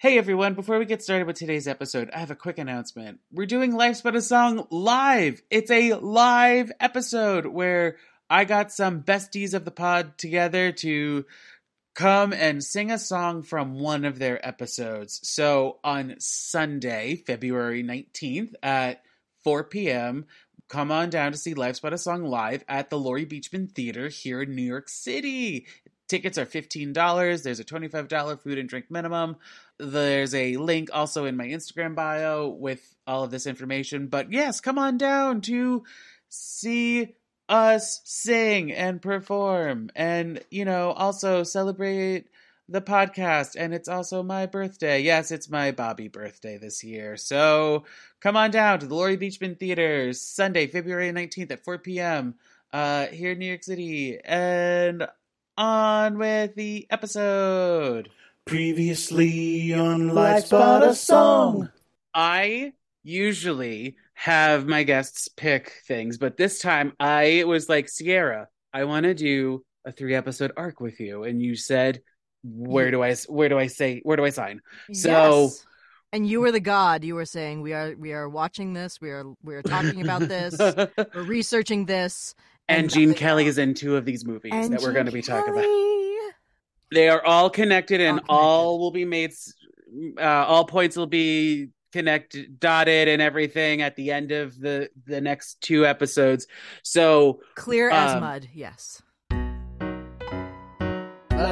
Hey everyone, before we get started with today's episode, I have a quick announcement. We're doing Life's But a Song live. It's a live episode where I got some besties of the pod together to come and sing a song from one of their episodes. So on Sunday, February 19th at 4 p.m., come on down to see Life's But a Song live at the Laurie Beechman Theater here in New York City. Tickets are $15. There's a $25 food and drink minimum. There's a link also in my Instagram bio with all of this information. But yes, come on down to see us sing and perform and, you know, also celebrate the podcast. And it's also my birthday. Yes, it's my Bobby birthday this year. So come on down to the Laurie Beechman Theater Sunday, February 19th at 4 p.m. Uh, here in New York City. And on with the episode. Previously on Life's But a Song. I usually have my guests pick things, but this time I was like, Sierra, I want to do a three episode arc with you. And you said, where do I, where do I say, where do I sign? So, Yes. and you were the god. You were saying we are we are watching this. We are we are talking about this. we're researching this. And Gene Kelly is in two of these movies And that we're Gene going to be talking about. They are all connected, and All all, will be made. Uh, all points will be connected, dotted, and everything at the end of the the next two episodes. So Clear as Um, mud. Yes.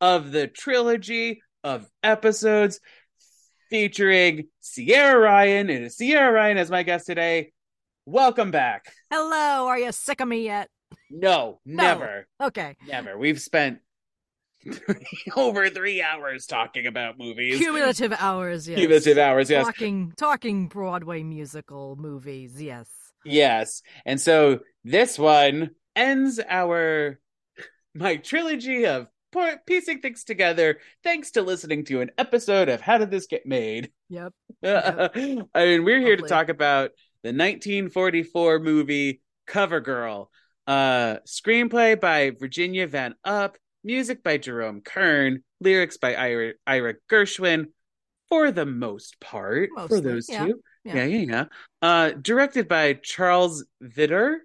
of the trilogy of episodes featuring Sierra Ryan. It is Sierra Ryan as my guest today. Welcome back. Hello. Are you sick of me yet? No, never, Okay. never. We've spent over three hours talking about movies. Cumulative hours. Yes. Cumulative hours, yes. Talking talking Broadway musical movies. Yes. Yes. And so this one ends our my trilogy of piecing things together thanks to listening to an episode of How Did This Get Made? Yep. I mean, we're here to talk about the 1944 movie Cover Girl. Uh screenplay by Virginia Van Upp, music by Jerome Kern, lyrics by Ira, Ira Gershwin for the most part for those yeah. two. Yeah. Yeah, yeah, yeah. Uh, directed by Charles Vidor,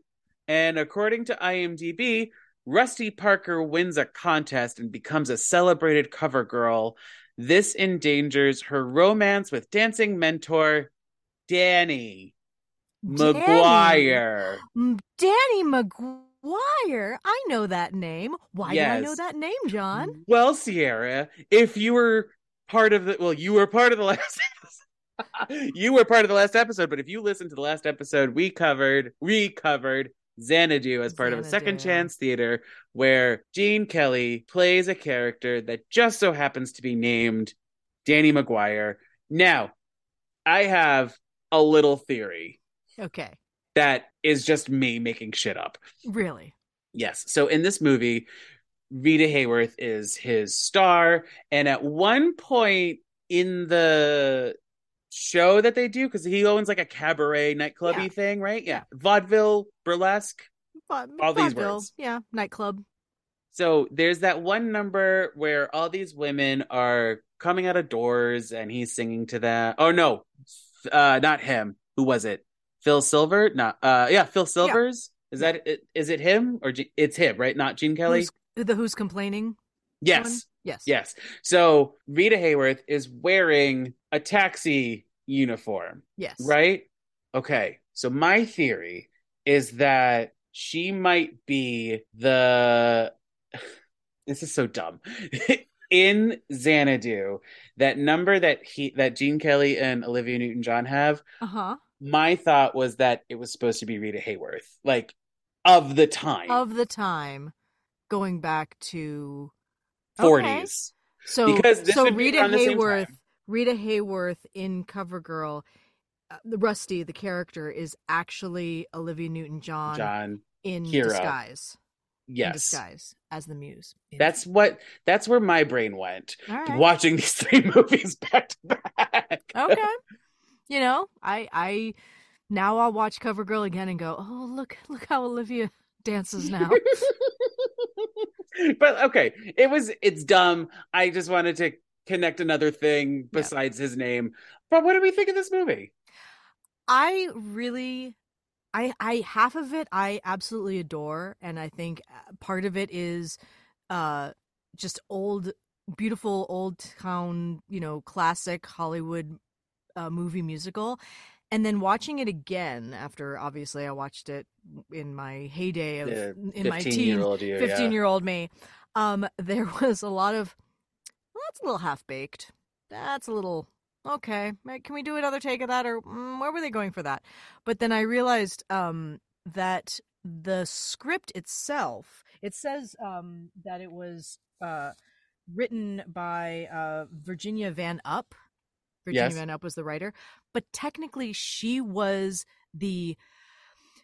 and according to IMDb, Rusty Parker wins a contest and becomes a celebrated cover girl. This endangers her romance with dancing mentor Danny McGuire. Danny McGuire. I know that name. Why do I know that name, John? Well, Sierra, if you were part of the well, you were part of the last you were part of the last episode, but if you listened to the last episode, we covered we covered Xanadu as part of a second chance theater where Gene Kelly plays a character that just so happens to be named Danny McGuire. Now, I have a little theory Okay. that is just me making shit up. Really? Yes. So in this movie, Rita Hayworth is his star, and at one point in the show that they do, because he owns like a cabaret nightclubby Yeah. thing, right? Yeah, vaudeville, burlesque. Va- All these vaudeville. words. Yeah. Nightclub. So there's that one number where all these women are coming out of doors, and he's singing to them. Oh no, uh, not him. Who was it? Phil Silver? Not. Uh, yeah, Phil Silvers. Is that is it him or Ge- it's him? Right? Not Gene Kelly. Who's, the who's complaining? Yes. one? Yes. Yes. So Rita Hayworth is wearing a taxi uniform, Yes. right? Okay. So my theory is that she might be the. This is so dumb. In Xanadu, that number that he that Gene Kelly and Olivia Newton-John have, Uh huh. my thought was that it was supposed to be Rita Hayworth, like of the time, Of the time, going back to forties. So Because this so Rita around the same Hayworth. Rita Hayworth in Cover Girl, uh, the Rusty, the character, is actually Olivia Newton-John John. in disguise. In Yes. disguise as the Muse. In- That's what that's where my brain went. right. Watching these three movies back to back. okay. You know, I I now I'll watch Cover Girl again and go, oh look look how Olivia dances now. but okay, it was it's dumb. I just wanted to connect another thing besides his name. But what do we think of this movie? I really I I half of it I absolutely adore and I think uh, part of it is uh just old beautiful old town, you know, classic Hollywood uh, movie musical. And then watching it again after obviously I watched it in my heyday of The in my teen year old you. 15 yeah. year old me um there was a lot of well, that's a little half baked that's a little okay can we do another take of that or mm, where were they going for that but then i realized um that the script itself it says um that it was uh written by uh virginia van upp virginia Yes. van upp was the writer but technically she was the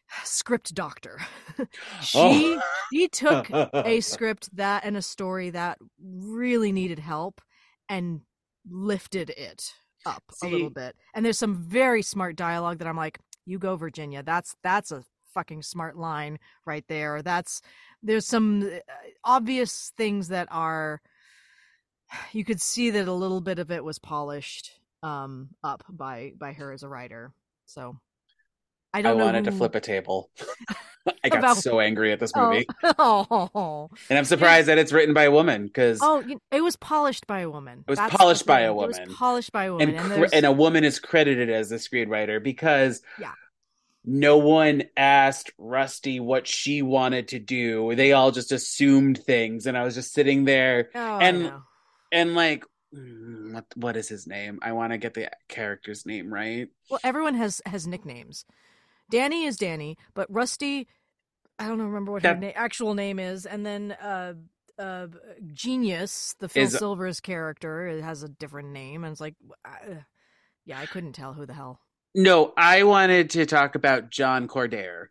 script doctor she Oh. she took a script that and a story that really needed help and lifted it up a little bit. And there's some very smart dialogue that I'm like, "You go, Virginia." That's that's a fucking smart line right there. That's there's some uh, obvious things that are you could see that a little bit of it was polished um up by by her as a writer. So I don't know I wanted to flip a table. I got About- so angry at this movie. Oh, oh. And I'm surprised that it's written by a woman because Oh, it was polished by a woman. It was That's polished by a thing. It was woman. polished by a woman. and, And, and a woman is credited as the screenwriter because Yeah. no one asked Rusty what she wanted to do. They all just assumed things, and I was just sitting there oh, and- and like, what what is his name? I want to get the character's name right. well, everyone has has nicknames. Danny is Danny, but Rusty, I don't remember what her na- actual name is. And then uh, uh, Genius, the Phil Is- Silvers character, it has a different name, and it's like, uh, yeah, I couldn't tell who the hell. No, I wanted to talk about John Coudair,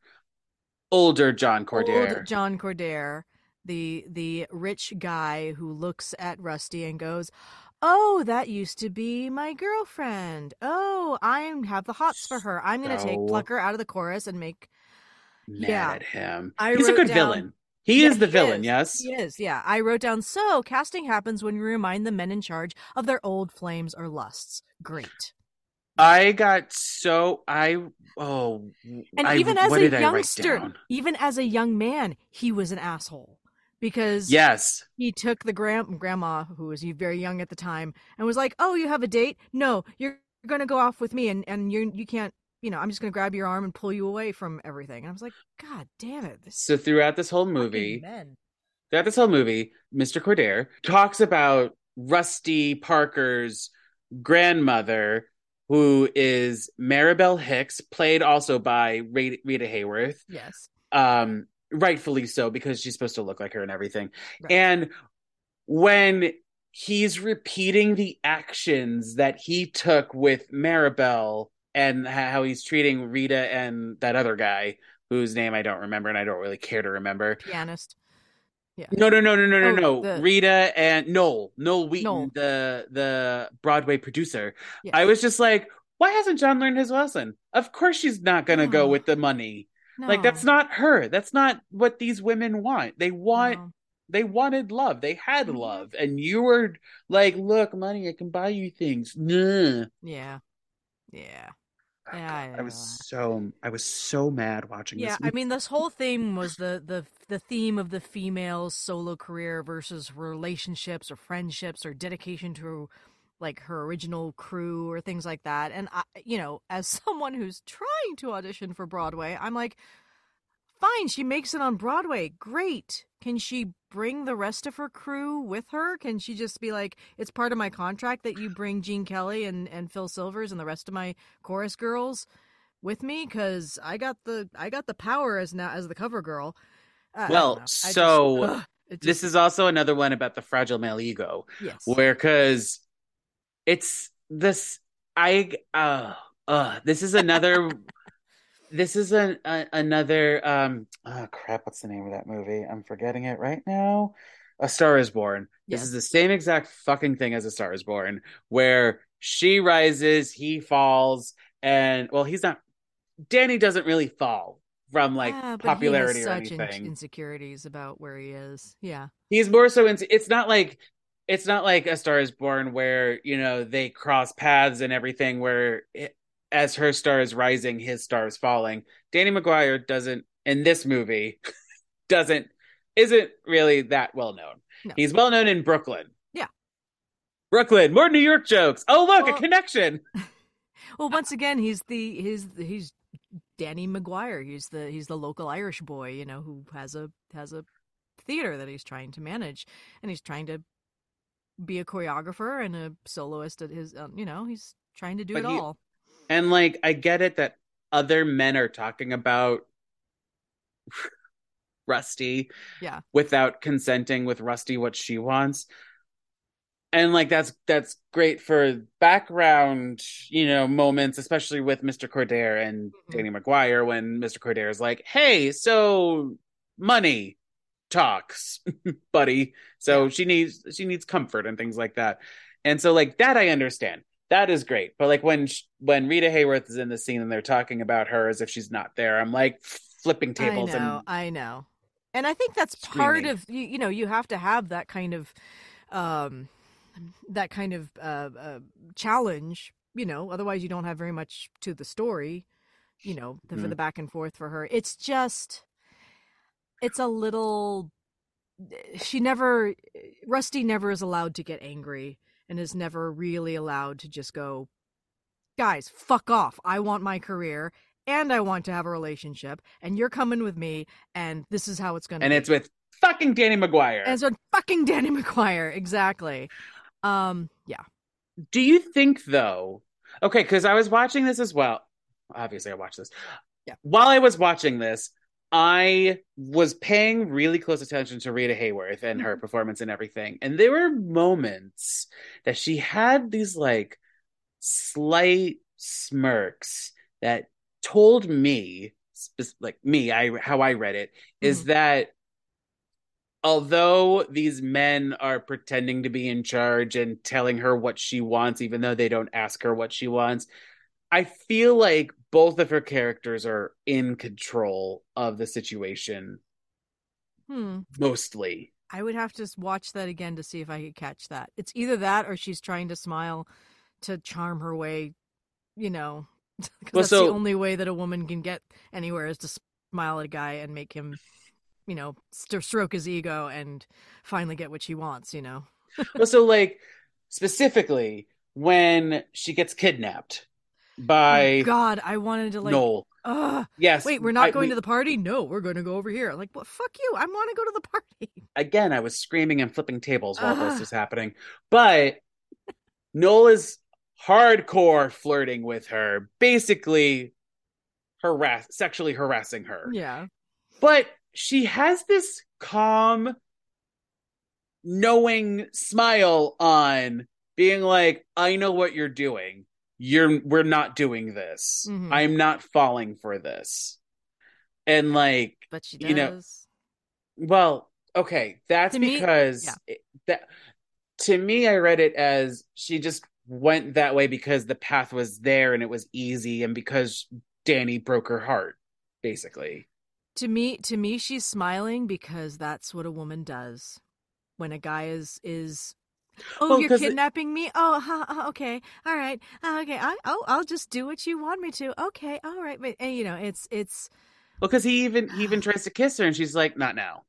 older John Coudair. Old John Coudair, the the rich guy who looks at Rusty and goes, "Oh, that used to be my girlfriend. Oh, I have the hots for her. I'm gonna take So- pluck her out of the chorus and make." Mad yeah. at him. I He's a good down- villain. He Yeah, is the he villain. is. Yes. He is, yeah. I wrote down. So casting happens when we remind the men in charge of their old flames or lusts. Great. I got so I oh And I- even as a did I write youngster, even as a young man, he was an asshole because Yes. he took the grand grandma who was very young at the time and was like, "Oh, you have a date? No, you're going to go off with me, and and you you can't. You know, I'm just going to grab your arm and pull you away from everything." And I was like, "God damn it!" This So throughout this whole movie, throughout this whole movie, Mr. Coudair talks about Rusty Parker's grandmother, who is Maribelle Hicks, played also by Rita, Rita Hayworth. Yes, Um, rightfully so, because she's supposed to look like her and everything. Right. And when he's repeating the actions that he took with Maribelle and how he's treating Rita and that other guy whose name I don't remember and I don't really care to remember. pianist. Yeah. No, no, no, no, no, no, Oh, no. the- Rita and Noel, Noel Wheaton, Noel. the the Broadway producer. Yes. I was just like, why hasn't John learned his lesson? Of course she's not gonna go with the money. Like that's not her. That's not what these women want. They want no. they wanted love. They had Mhm. love. And you were like, look, money, I can buy you things. Nah. Yeah, yeah. Oh, Yeah, God, I was so I was so mad watching Yeah, this. Yeah, I mean, this whole thing was the the the theme of the female's solo career versus relationships or friendships or dedication to like her original crew or things like that. And I, you know, as someone who's trying to audition for Broadway, I'm like, fine, she makes it on Broadway, great. Can she bring the rest of her crew with her? Can she just be like, it's part of my contract that you bring Gene Kelly and and Phil Silvers and the rest of my chorus girls? with me because I got the I got the power as now as the cover girl. I- I Well, don't just- so, ugh, it this is also another one about the fragile male ego. yes, where because it's this I uh uh this is another this is an a, another um oh crap what's the name of that movie i'm forgetting it right now a star is born Yes. this is the same exact fucking thing as a star is born where she rises he falls and well he's not danny doesn't really fall from like Ah, but popularity he or has such in- anything insecurities about where he is. Yeah. he's more so it's not like it's not like a star is born where you know they cross paths and everything where it, as her star is rising his star is falling danny mcguire doesn't in this movie doesn't isn't really that well known No. he's well known in brooklyn Yeah. brooklyn more new york jokes oh look Well- a connection Well, once again, he's the he's he's Danny McGuire. He's the he's the local Irish boy, you know, who has a has a theater that he's trying to manage, and he's trying to be a choreographer and a soloist at his. Um, you know, he's trying to do But it he- all. and like i get it that other men are talking about rusty Yeah. without consenting with rusty what she wants and like that's that's great for background you know moments especially with mr coudair and Mhm. danny mcguire when mr coudair is like hey so money talks buddy so Yeah. she needs she needs comfort and things like that and so like that i understand that is great but like when when rita hayworth is in the scene and they're talking about her as if she's not there i'm like flipping tables I know, and I know, and I think that's part of you. You know, you have to have that kind of, um, that kind of uh, uh, challenge. You know, otherwise you don't have very much to the story. You know, the, for Mhm. the back and forth for her, it's just, it's a little. She never, Rusty never is allowed to get angry, and is never really allowed to just go, guys, fuck off. I want my career and I want to have a relationship, and you're coming with me, and this is how it's going to and be. it's with fucking danny mcguire and so fucking Danny McGuire, exactly. Um, yeah, Do you think though? Okay, because I was watching this as well. Obviously, I watched this. Yeah. While I was watching this, I was paying really close attention to Rita Hayworth and her mm-hmm. performance and everything. And there were moments that she had these like slight smirks that told me, like me, I how I read it, is mm-hmm. that although these men are pretending to be in charge and telling her what she wants, even though they don't ask her what she wants, I feel like both of her characters are in control of the situation hmm. mostly. I would have to watch that again to see if I could catch that. It's either that or she's trying to smile to charm her way, you know, because Well, that's so- the only way that a woman can get anywhere is to smile at a guy and make him, you know, st- stroke his ego and finally get what she wants. You know. well, so like specifically when she gets kidnapped by oh, God, I wanted to like. Noel. Ugh. Yes. Wait, we're not I- going we- to the party? No, we're going to go over here. Like, what? Fuck you! I want to go to the party. again, I was screaming and flipping tables while Ah. this was happening. But Noel is hardcore flirting with her, basically harass sexually harassing her. Yeah. But she has this calm, knowing smile on, being like, I know what you're doing. You're we're not doing this. Mhm. I'm not falling for this. And like But she does. You know, well, okay, that's To me- because yeah. it- that to me I read it as she just went that way because the path was there and it was easy and because Danny broke her heart basically. to me to me she's smiling because that's what a woman does when a guy is is oh Well, you're 'cause it- kidnapping me oh huh, huh, okay all right uh, okay I, oh i'll just do what you want me to okay all right but and, you know it's it's Well, because he even he even tries to kiss her and she's like, not now.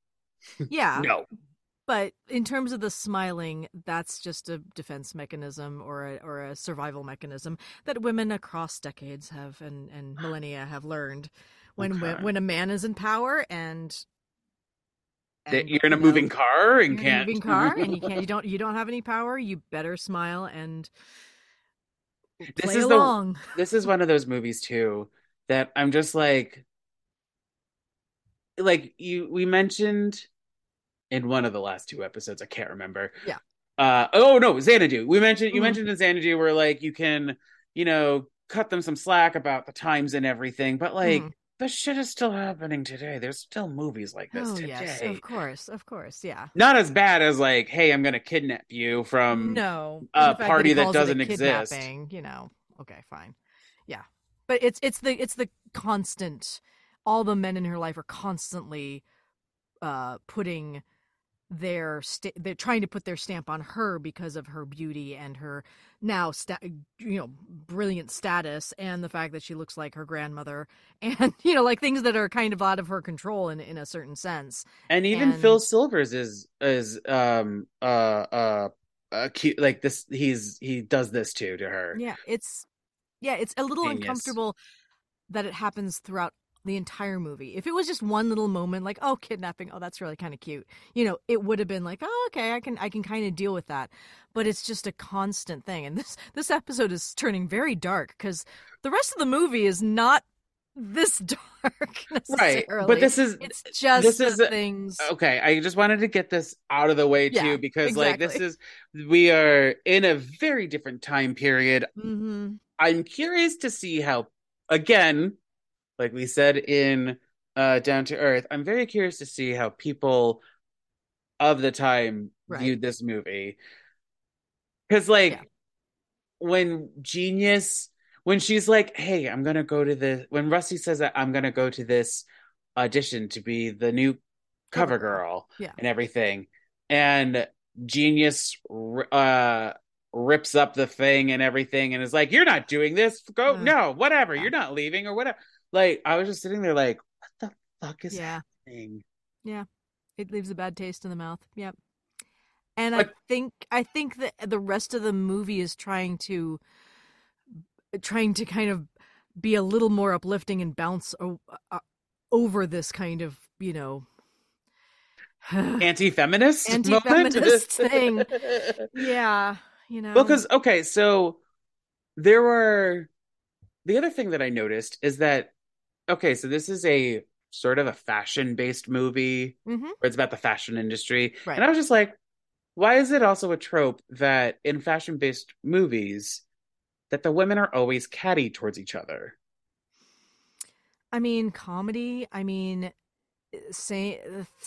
yeah No. but in terms of the smiling that's just a defense mechanism or a or a survival mechanism that women across decades have and and millennia have learned when Okay. when a man is in power and, That you're in a know, moving car and you're in a can't moving car and you can't you don't you don't have any power you better smile and This play is the- along this is one of those movies too that I'm just like like you we mentioned in one of the last two episodes, I can't remember. Yeah. uh oh no xanadu we mentioned you Mhm. mentioned in xanadu where like you can you know cut them some slack about the times and everything but like Mhm. This shit is still happening today there's still movies like this oh today yes, of course, of course, yeah. not as bad as like hey i'm gonna kidnap you from no, a and the fact party that a doesn't exist. You know, okay, fine, yeah. But it's it's the it's the constant. All the men in her life are constantly uh putting their sta- they're trying to put their stamp on her because of her beauty and her now sta- you know brilliant status and the fact that she looks like her grandmother and you know like things that are kind of out of her control in in a certain sense and even and- phil silvers is is um uh uh uh cute like this he's he does this too to her Yeah, it's yeah, it's a little Genius. uncomfortable that it happens throughout the entire movie. If it was just one little moment like, oh, kidnapping, oh, that's really kind of cute. You know, it would have been like, oh, okay, I can I can kind of deal with that. But it's just a constant thing. And this this episode is turning very dark cuz the rest of the movie is not this dark right but this is it's just this is things okay i just wanted to get this out of the way too Yeah, because like this is we are in a very different time period Mhm. i'm curious to see how again like we said in uh down to earth i'm very curious to see how people of the time Right. viewed this movie because like Yeah. when genius when she's like hey i'm gonna go to the when rusty says that i'm gonna go to this audition to be the new cover girl. Yeah. and everything and genius uh rips up the thing and everything and is like you're not doing this go Uh, no whatever you're not leaving or whatever like i was just sitting there like what the fuck is Yeah. happening Yeah. it leaves a bad taste in the mouth. Yep. And I think I think that the rest of the movie is trying to trying to kind of be a little more uplifting and bounce o- uh, over this kind of, you know, anti-feminist? Anti-feminist thing. yeah, you know. Well, because okay, so there were the other thing that I noticed is that okay, so this is a sort of a fashion-based movie Mhm. where it's about the fashion industry, Right. and I was just like, why is it also a trope that in fashion-based movies that the women are always catty towards each other? I mean, comedy. I mean, say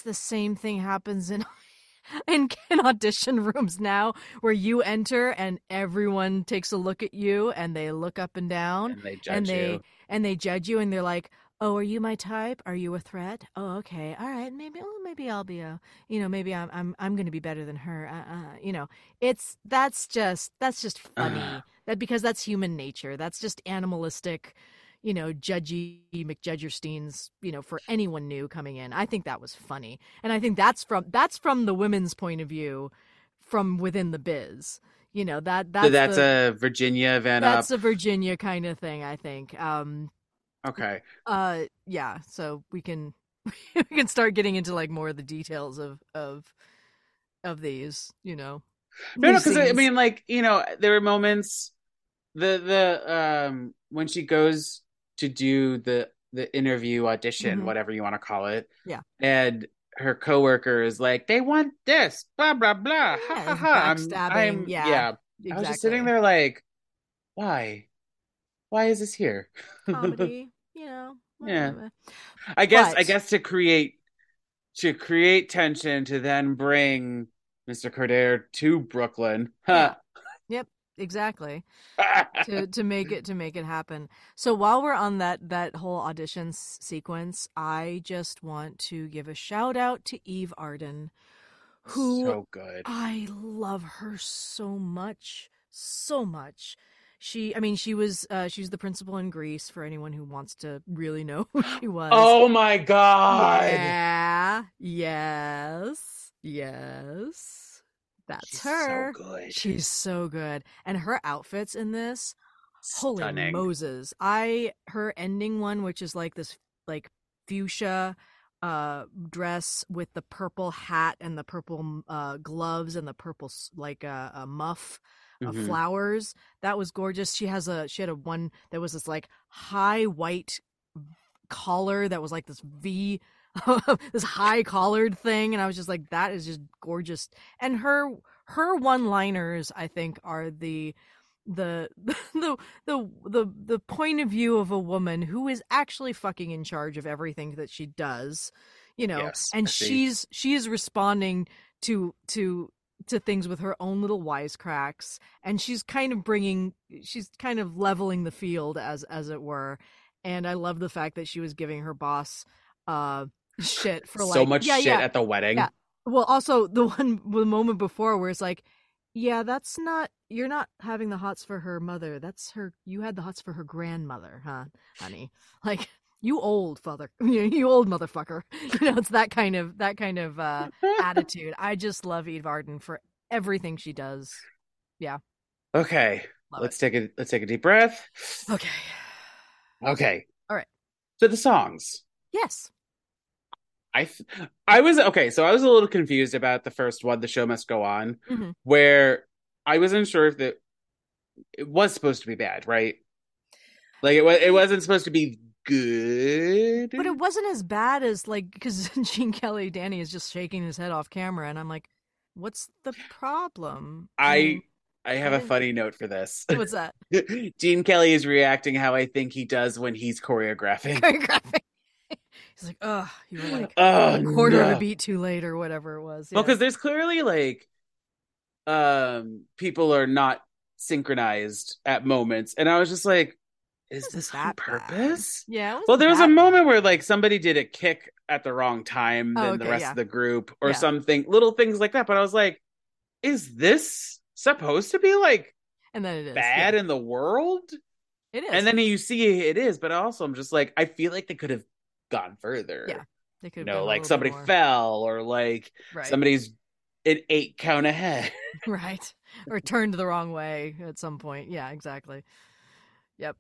the same thing happens in in, audition rooms now, where you enter and everyone takes a look at you and they look up and down And they judge and they you. and they judge you and they're like, "Oh, are you my type? Are you a threat? Oh, okay, all right, maybe, oh, maybe I'll be a, you know, maybe I'm I'm I'm gonna be better than her. Uh, uh, you know, it's that's just that's just funny that because that's human nature. That's just animalistic, you know, judgy McJudgersteins. You know, for anyone new coming in, I think that was funny, and I think that's from that's from the women's point of view, from within the biz. You know that that's so that's the, a Virginia Van that's Up. a Virginia kind of thing. I think. Um, Okay. uh yeah so we can we can start getting into like more of the details of of of these you know No, no, because I mean, like you know, there were moments the the um when she goes to do the the interview audition, Mhm. whatever you want to call it. Yeah. and her coworker is like, "They want this, blah blah blah." Ha Yeah, ha it's ha. I'm, I'm, yeah, yeah. exactly. I was just sitting there like, why? Why is this here? comedy you know Yeah. I guess I guess to create to create tension to then bring Mr. Coudair to Brooklyn. Yeah. Exactly to to make it to make it happen so while we're on that that whole audition s- sequence i just want to give a shout out to eve arden who so good. I love her so much, so much. She, I mean, she was, uh, she's the principal in Grease for anyone who wants to really know who she was. Oh my god. yeah, yes, yes, that's She's her. So good. She's so good, and her outfits in this, holy Moses! I her ending one, which is like this, like fuchsia uh dress with the purple hat and the purple uh gloves and the purple s- like uh, a muff of Mhm. flowers that was gorgeous she has a she had a one that was this like high white collar that was like this v this high collared thing and i was just like that is just gorgeous. And her her one-liners I think are the the the the the the point of view of a woman who is actually fucking in charge of everything that she does you know Yes, and she's she is responding to to to things with her own little wisecracks and she's kind of bringing she's kind of leveling the field as as it were. And i love the fact that she was giving her boss uh shit for like so much yeah, shit yeah. at the wedding. Yeah. Well, also the one the moment before where it's like, yeah, that's not you're not having the hots for her mother. That's her. You had the hots for her grandmother, huh, honey? Like you old father, you, old motherfucker. You know, it's that kind of that kind of uh, attitude. I just love Eve Arden for everything she does. Yeah. Okay, Love let's take a let's take a deep breath. Okay. Okay. All right. So the songs. Yes. I th- I was okay, so I was a little confused about the first one, "The Show Must Go On," Mhm. where I wasn't sure if the it was supposed to be bad, right? Like it was, it wasn't supposed to be good. But it wasn't as bad as like because Gene Kelly Danny is just shaking his head off camera, and I'm like, what's the problem? I I have a funny note for this. what's that? Gene Kelly is reacting how I think he does when he's choreographing. choreographing. He's like, oh, you were like Oh, a quarter of a beat too late or whatever it was. Well, because there's clearly like um people are not synchronized at moments, and I was just like, is this on that bad. purpose? yeah. Well, there was a moment bad. where like somebody did a kick at the wrong time Oh, than the rest yeah. of the group, or Yeah. something, little things like that. But I was like, is this supposed to be like and then it is bad yeah. in the world? It is. And then you see it is, but also I'm just like, I feel like they could have gone further. Yeah, they could You know, like somebody fell or like right, somebody's an eight count ahead. right, or turned the wrong way at some point. Yeah, exactly. Yep.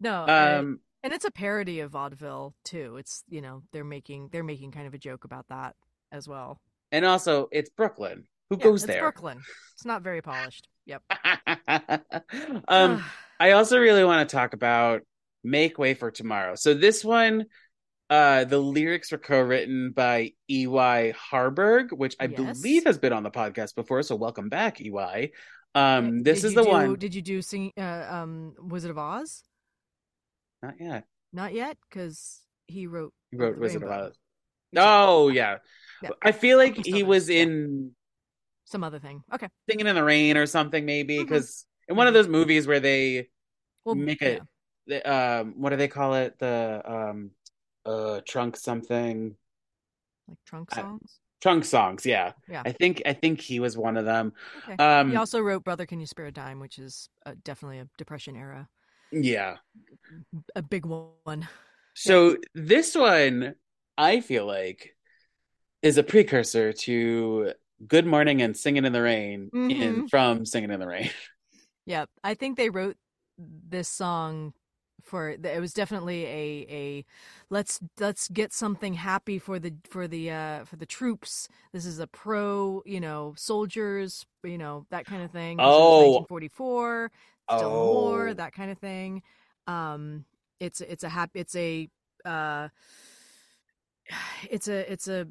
No, and, Um, and it's a parody of vaudeville too. It's you know they're making they're making kind of a joke about that as well. and also it's Brooklyn. Who Yeah, goes it's there? Brooklyn. It's not very polished. Yep. um, I also really want to talk about Make Way for Tomorrow. So this one, uh, the lyrics were co-written by E.Y. Harburg, which I Yes. believe has been on the podcast before. So welcome back, E.Y. Um, this Did is the do- one. Did you do sing uh, um Wizard of Oz? Not yet. Not yet, because he wrote. He wrote Wizard of Oz. Oh yeah. Yeah. I feel like he was Yeah. in some other thing. Okay. Singing in the Rain or something, maybe because in one of Mhm. those movies where they Well, make yeah. it, the, um, what do they call it? The um, uh, trunk something like trunk I- songs. trunk songs. Yeah, Yeah. I think I think he was one of them. Okay. Um, he also wrote "Brother, Can You Spare a Dime," which is uh, definitely a Depression era, yeah. a big one. So this one, I feel like, is a precursor to "Good Morning" and "Singing in the Rain" in Mhm. from "Singing in the Rain." Yeah, I think they wrote this song for it was definitely a a let's let's get something happy for the for the uh for the troops. This is a pro, you know, soldiers, you know, that kind of thing. This Oh. 1944, still more, Oh. that kind of thing. Um it's it's a happy it's a uh it's a it's a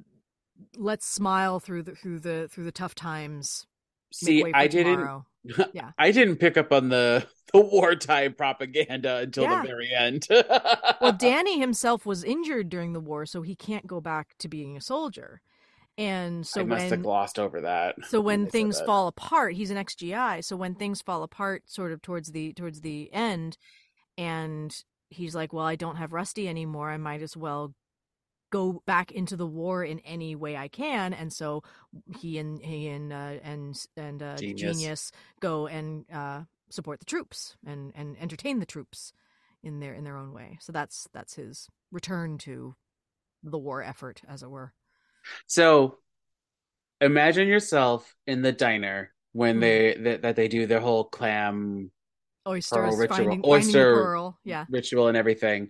let's smile through the through the through the tough times. See, I didn't. Yeah. I didn't pick up on the the wartime propaganda until Yeah. the very end. Well, Danny himself was injured during the war, so he can't go back to being a soldier. And so I must have when glossed over that. so when things fall apart, he's an ex-GI. So when things fall apart, sort of towards the towards the end, and he's like, "Well, I don't have Rusty anymore. I might as well go back into the war in any way I can." And so he and he and uh, and and uh, Genius. Genius go and uh, support the troops and and entertain the troops in their in their own way. So that's that's his return to the war effort, as it were. So imagine yourself in the diner when Mhm. they that, that they do their whole clam Oysters, ritual- finding, finding oyster- the pearl. Yeah. ritual and everything.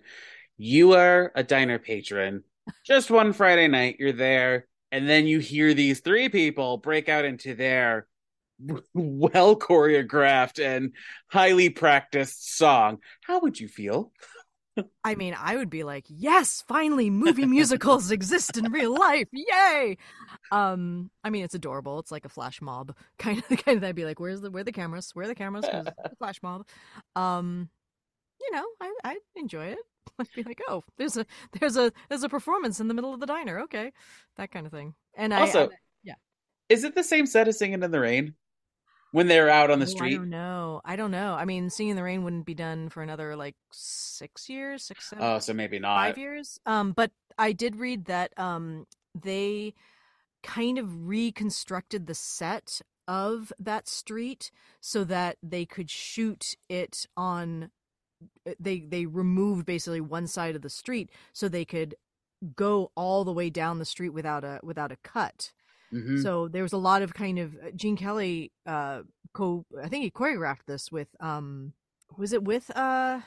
You are a diner patron. Just one Friday night, you're there, and then you hear these three people break out into their well choreographed and highly practiced song. How would you feel? I mean, I would be like, yes, finally, movie musicals exist in real life, yay! Um, I mean, it's adorable. It's like a flash mob kind of kind of. I'd be like, where's the where the cameras? Where the cameras? it's a flash mob. Um, you know, I I enjoy it. I'd be like, oh, there's a there's a there's a performance in the middle of the diner. Okay, that kind of thing. And I Also, I- Is it the same set as Singing in the Rain? When they're out on the Oh, I street? don't know. I don't know. I mean, Singing in the Rain wouldn't be done for another like six years, six, seven, Oh, so maybe not. five years. Um, but I did read that um they kind of reconstructed the set of that street so that they could shoot it on. Uh, They they removed basically one side of the street so they could go all the way down the street without a without a cut. Mhm. So there was a lot of kind of uh, Gene Kelly uh co I think he choreographed this with um was it with uh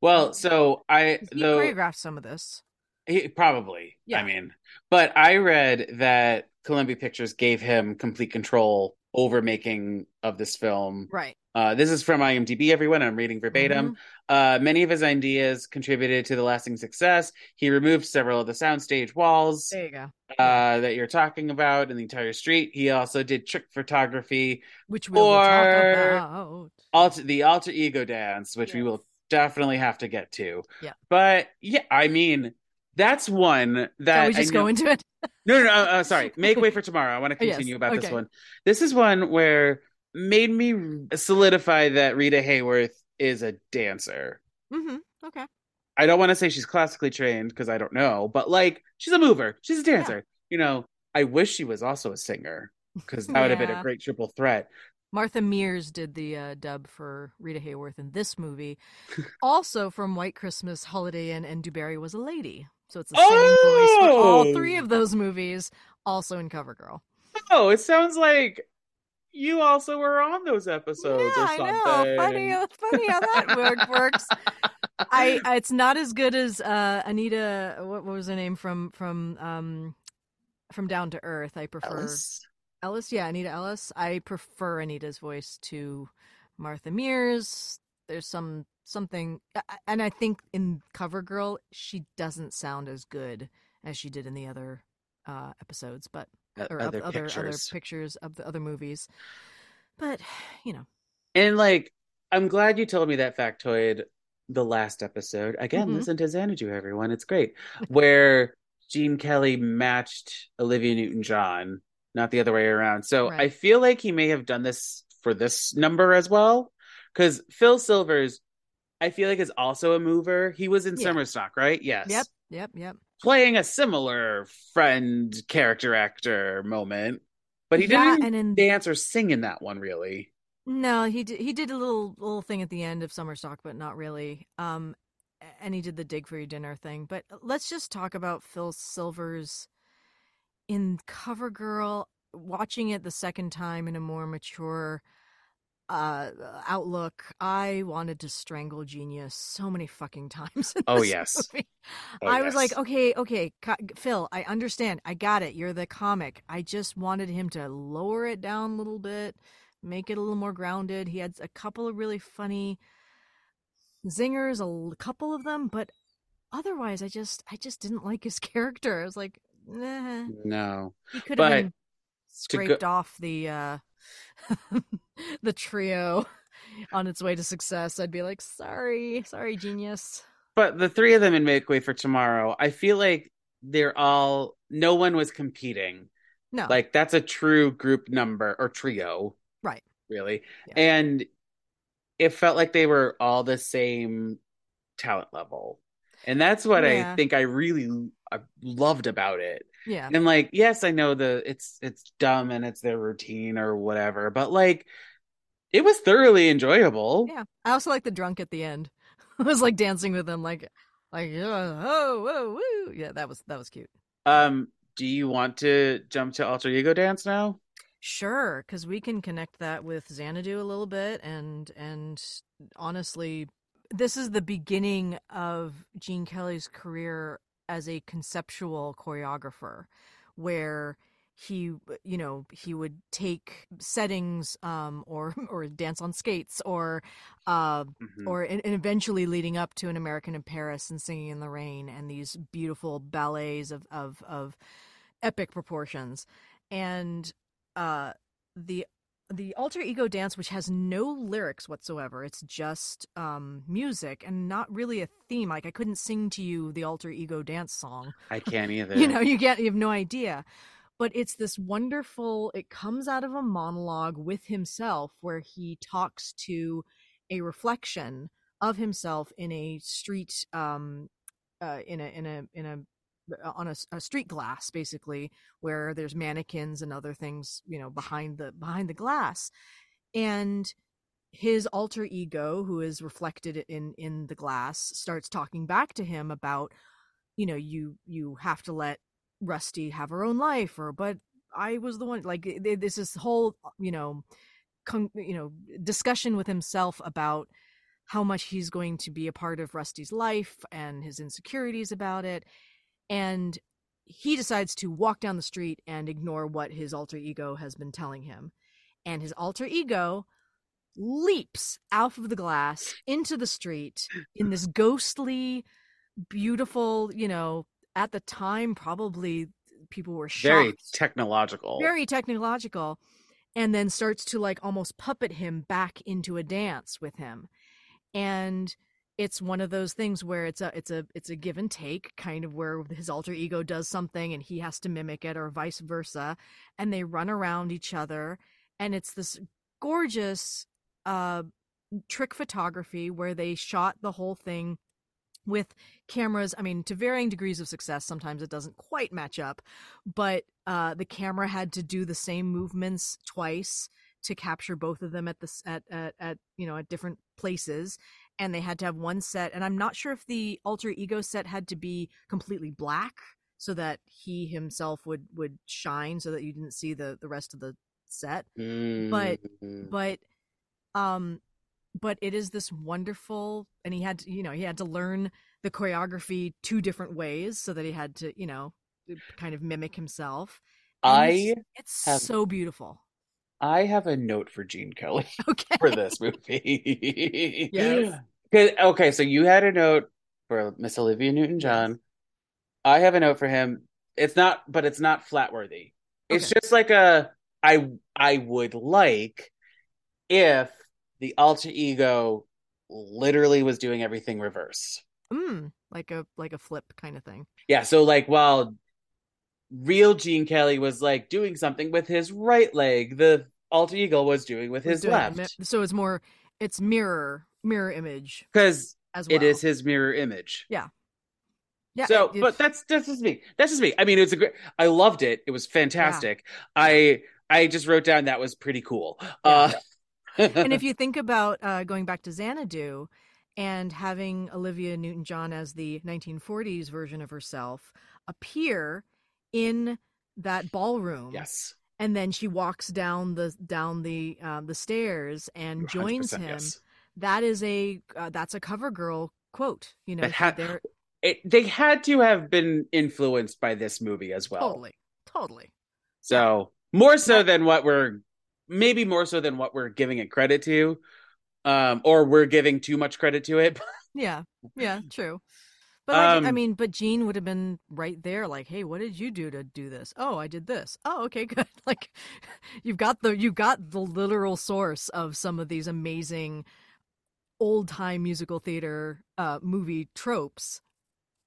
Well, so I he the choreographed some of this. he, probably. Yeah. I mean, but I read that Columbia Pictures gave him complete control over making of this film. Right. Uh, this is from IMDb, everyone. I'm reading verbatim. Mhm. Uh, many of his ideas contributed to the lasting success. He removed several of the soundstage walls There you go. uh, that you're talking about in the entire street. He also did trick photography, Which we'll talk about. alter the alter ego dance, which we will definitely have to get to. Yeah. But yeah, I mean, that's one that Shall we I just know- go into it? No, no, no uh, uh, sorry. Make way for tomorrow. I want to Yes, continue about this one. This is one where made me solidify that Rita Hayworth is a dancer. hmm Okay. I don't want to say she's classically trained because I don't know, but like she's a mover, she's a dancer. You know, I wish she was also a singer because that would have been a great triple threat. Martha Mears did the uh, dub for Rita Hayworth in this movie. also from White Christmas, Holiday Inn, and DuBarry was a lady. So it's the same voice for all Oh! three of those movies, also in Cover Girl. Oh, it sounds like you also were on those episodes yeah, or I know. Funny, funny how that work, works. I, I it's not as good as uh, Anita. What, what was her name from from um from Down to Earth? I prefer Ellis? Ellis. Yeah, Anita Ellis. I prefer Anita's voice to Martha Mears. There's some something, and I think in cover girl she doesn't sound as good as she did in the other uh, episodes, but or other other other, other pictures. pictures of the other movies. But you know, And like, I'm glad you told me that factoid the last episode. Again, Mhm. listen to Xanadu, everyone. It's great. Where Gene Kelly matched Olivia Newton John, not the other way around. So Right. I feel like he may have done this for this number as well. Because Phil Silvers, I feel like, is also a mover. He was in Yeah. Summer Stock, right? Yes. yep, yep, yep. Playing a similar friend character actor moment. But he yeah, didn't in dance or sing in that one, really. No, he did. He did a little little thing at the end of Summer Stock, but not really. Um, and he did the dig for your dinner thing. But let's just talk about Phil Silvers in Cover Girl. Watching it the second time in a more mature uh outlook, I wanted to strangle Genius so many fucking times. Oh, yes. Oh, I was like, okay, okay, Phil, I understand. I got it. You're the comic. I just wanted him to lower it down a little bit, make it a little more grounded. He had a couple of really funny zingers, a couple of them, but otherwise, I just, I just didn't like his character. I was like, nah, No. he could But have been to go- scraped off the, uh, the trio on its way to success. I'd be like, sorry, sorry, genius. But the three of them in Make Way for Tomorrow, I feel like they're all no one was competing. No, Like that's a true group number or trio. Right. Really. Yeah. And it felt like they were all the same talent level. And that's what Yeah. I think I really loved about it. Yeah. And like, yes, I know the it's it's dumb and it's their routine or whatever, but like it was thoroughly enjoyable. Yeah, I also like the drunk at the end. I was like dancing with them like, like oh, whoa, woo. Yeah, that was that was cute. Um, do you want to jump to alter ego dance now? Sure, because we can connect that with Xanadu a little bit, and and honestly, this is the beginning of Gene Kelly's career as a conceptual choreographer, where he you know he would take settings um or or dance on skates or uh Mhm. or and and eventually leading up to an american in paris and singing in the rain and these beautiful ballets of of of epic proportions and uh the the alter ego dance which has no lyrics whatsoever it's just um music and not really a theme. Like i couldn't sing to you the alter ego dance song. I can't either. you know you get you have no idea. But it's this wonderful it comes out of a monologue with himself where he talks to a reflection of himself in a street um uh, in a in a in a Uh, on a street glass basically where there's mannequins and other things you know behind the behind the glass. And his alter ego who is reflected in in the glass starts talking back to him about you know you you have to let rusty have her own life or but i was the one like th- this is whole uh, you know con- you know discussion with himself about how much he's going to be a part of rusty's life and his insecurities about it and he decides to walk down the street and ignore what his alter ego has been telling him. And his alter ego leaps out of the glass into the street in this ghostly beautiful you know at the time probably people were shocked. Very technological. very technological. And then starts to like almost puppet him back into a dance with him. And it's one of those things where it's a it's a it's a give and take kind of where his alter ego does something and he has to mimic it or vice versa and they run around each other and it's this gorgeous uh trick photography where they shot the whole thing with cameras i mean to varying degrees of success sometimes it doesn't quite match up but uh the camera had to do the same movements twice to capture both of them at the at at, at you know at different places and they had to have one set and i'm not sure if the alter ego set had to be completely black so that he himself would would shine so that you didn't see the the rest of the set. But- Mm. but um but it is this wonderful and he had to, you know he had to learn the choreography two different ways so that he had to you know kind of mimic himself. And I it's, it's have- so beautiful I have a note for Gene Kelly okay for this movie. Yes. okay, so you had a note for Miss Olivia Newton-John. I have a note for him. It's not, but it's not flatworthy. It's Okay. just like a I I would like if the alter ego literally was doing everything reverse. mm, like a like a flip kind of thing Yeah, so like while real Gene Kelly was like doing something with his right leg, the alter ego was doing with his doing left. mi- so it's more it's mirror mirror image Because as well it is his mirror image. yeah Yeah, So, it- but that's that's just me. That's just me. I mean, it's a great. I loved it. It was fantastic. I I just wrote down that was pretty cool. Uh, and if you think about uh, going back to Xanadu and having Olivia Newton John as the 1940s version of herself appear in that ballroom, yes, and then she walks down the down the um, the stairs and joins him. yes. That is a uh, that's a cover girl quote. You know, they're It, they had to have been influenced by this movie as well. totally, totally. So more so than what we're maybe more so than what we're giving it credit to, um, or we're giving too much credit to it. Yeah, yeah, true. But like, I Um, mean, but Gene would have been right there, like, "Hey, what did you do to do this? Oh, I did this. Oh, okay, good." Like, you've got the you got the literal source of some of these amazing old time musical theater uh, movie tropes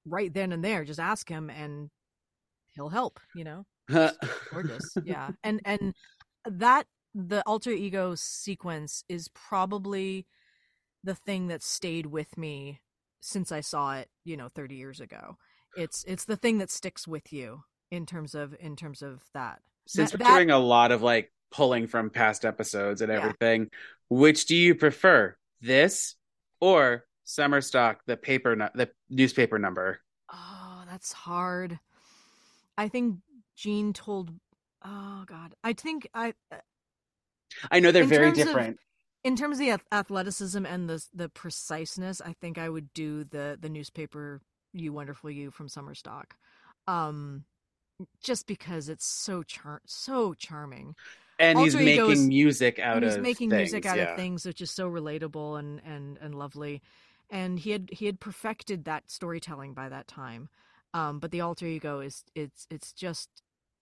right then and there. Just ask him, and he'll help. You know, gorgeous, yeah. And and that the alter ego sequence is probably the thing that stayed with me since I saw it, you know, 30 years ago. It's it's the thing that sticks with you in terms of in terms of that. Since That- we're that- doing a lot of like pulling from past episodes and Yeah. everything, which do you prefer, this or Summer Stock, the paper, nu- the newspaper number? Oh, that's hard. I think Gene told Oh god. I think I uh, I know they're very terms of- different. In terms of the athleticism and the the preciseness, I think I would do the the newspaper "You Wonderful You" from Summer Stock. Um, just because it's so char- so charming. And he's Alter making is- music out and of he's making things, music out yeah. of things which is so relatable and and and lovely and he had he had perfected that storytelling by that time um but the alter ego is it's it's just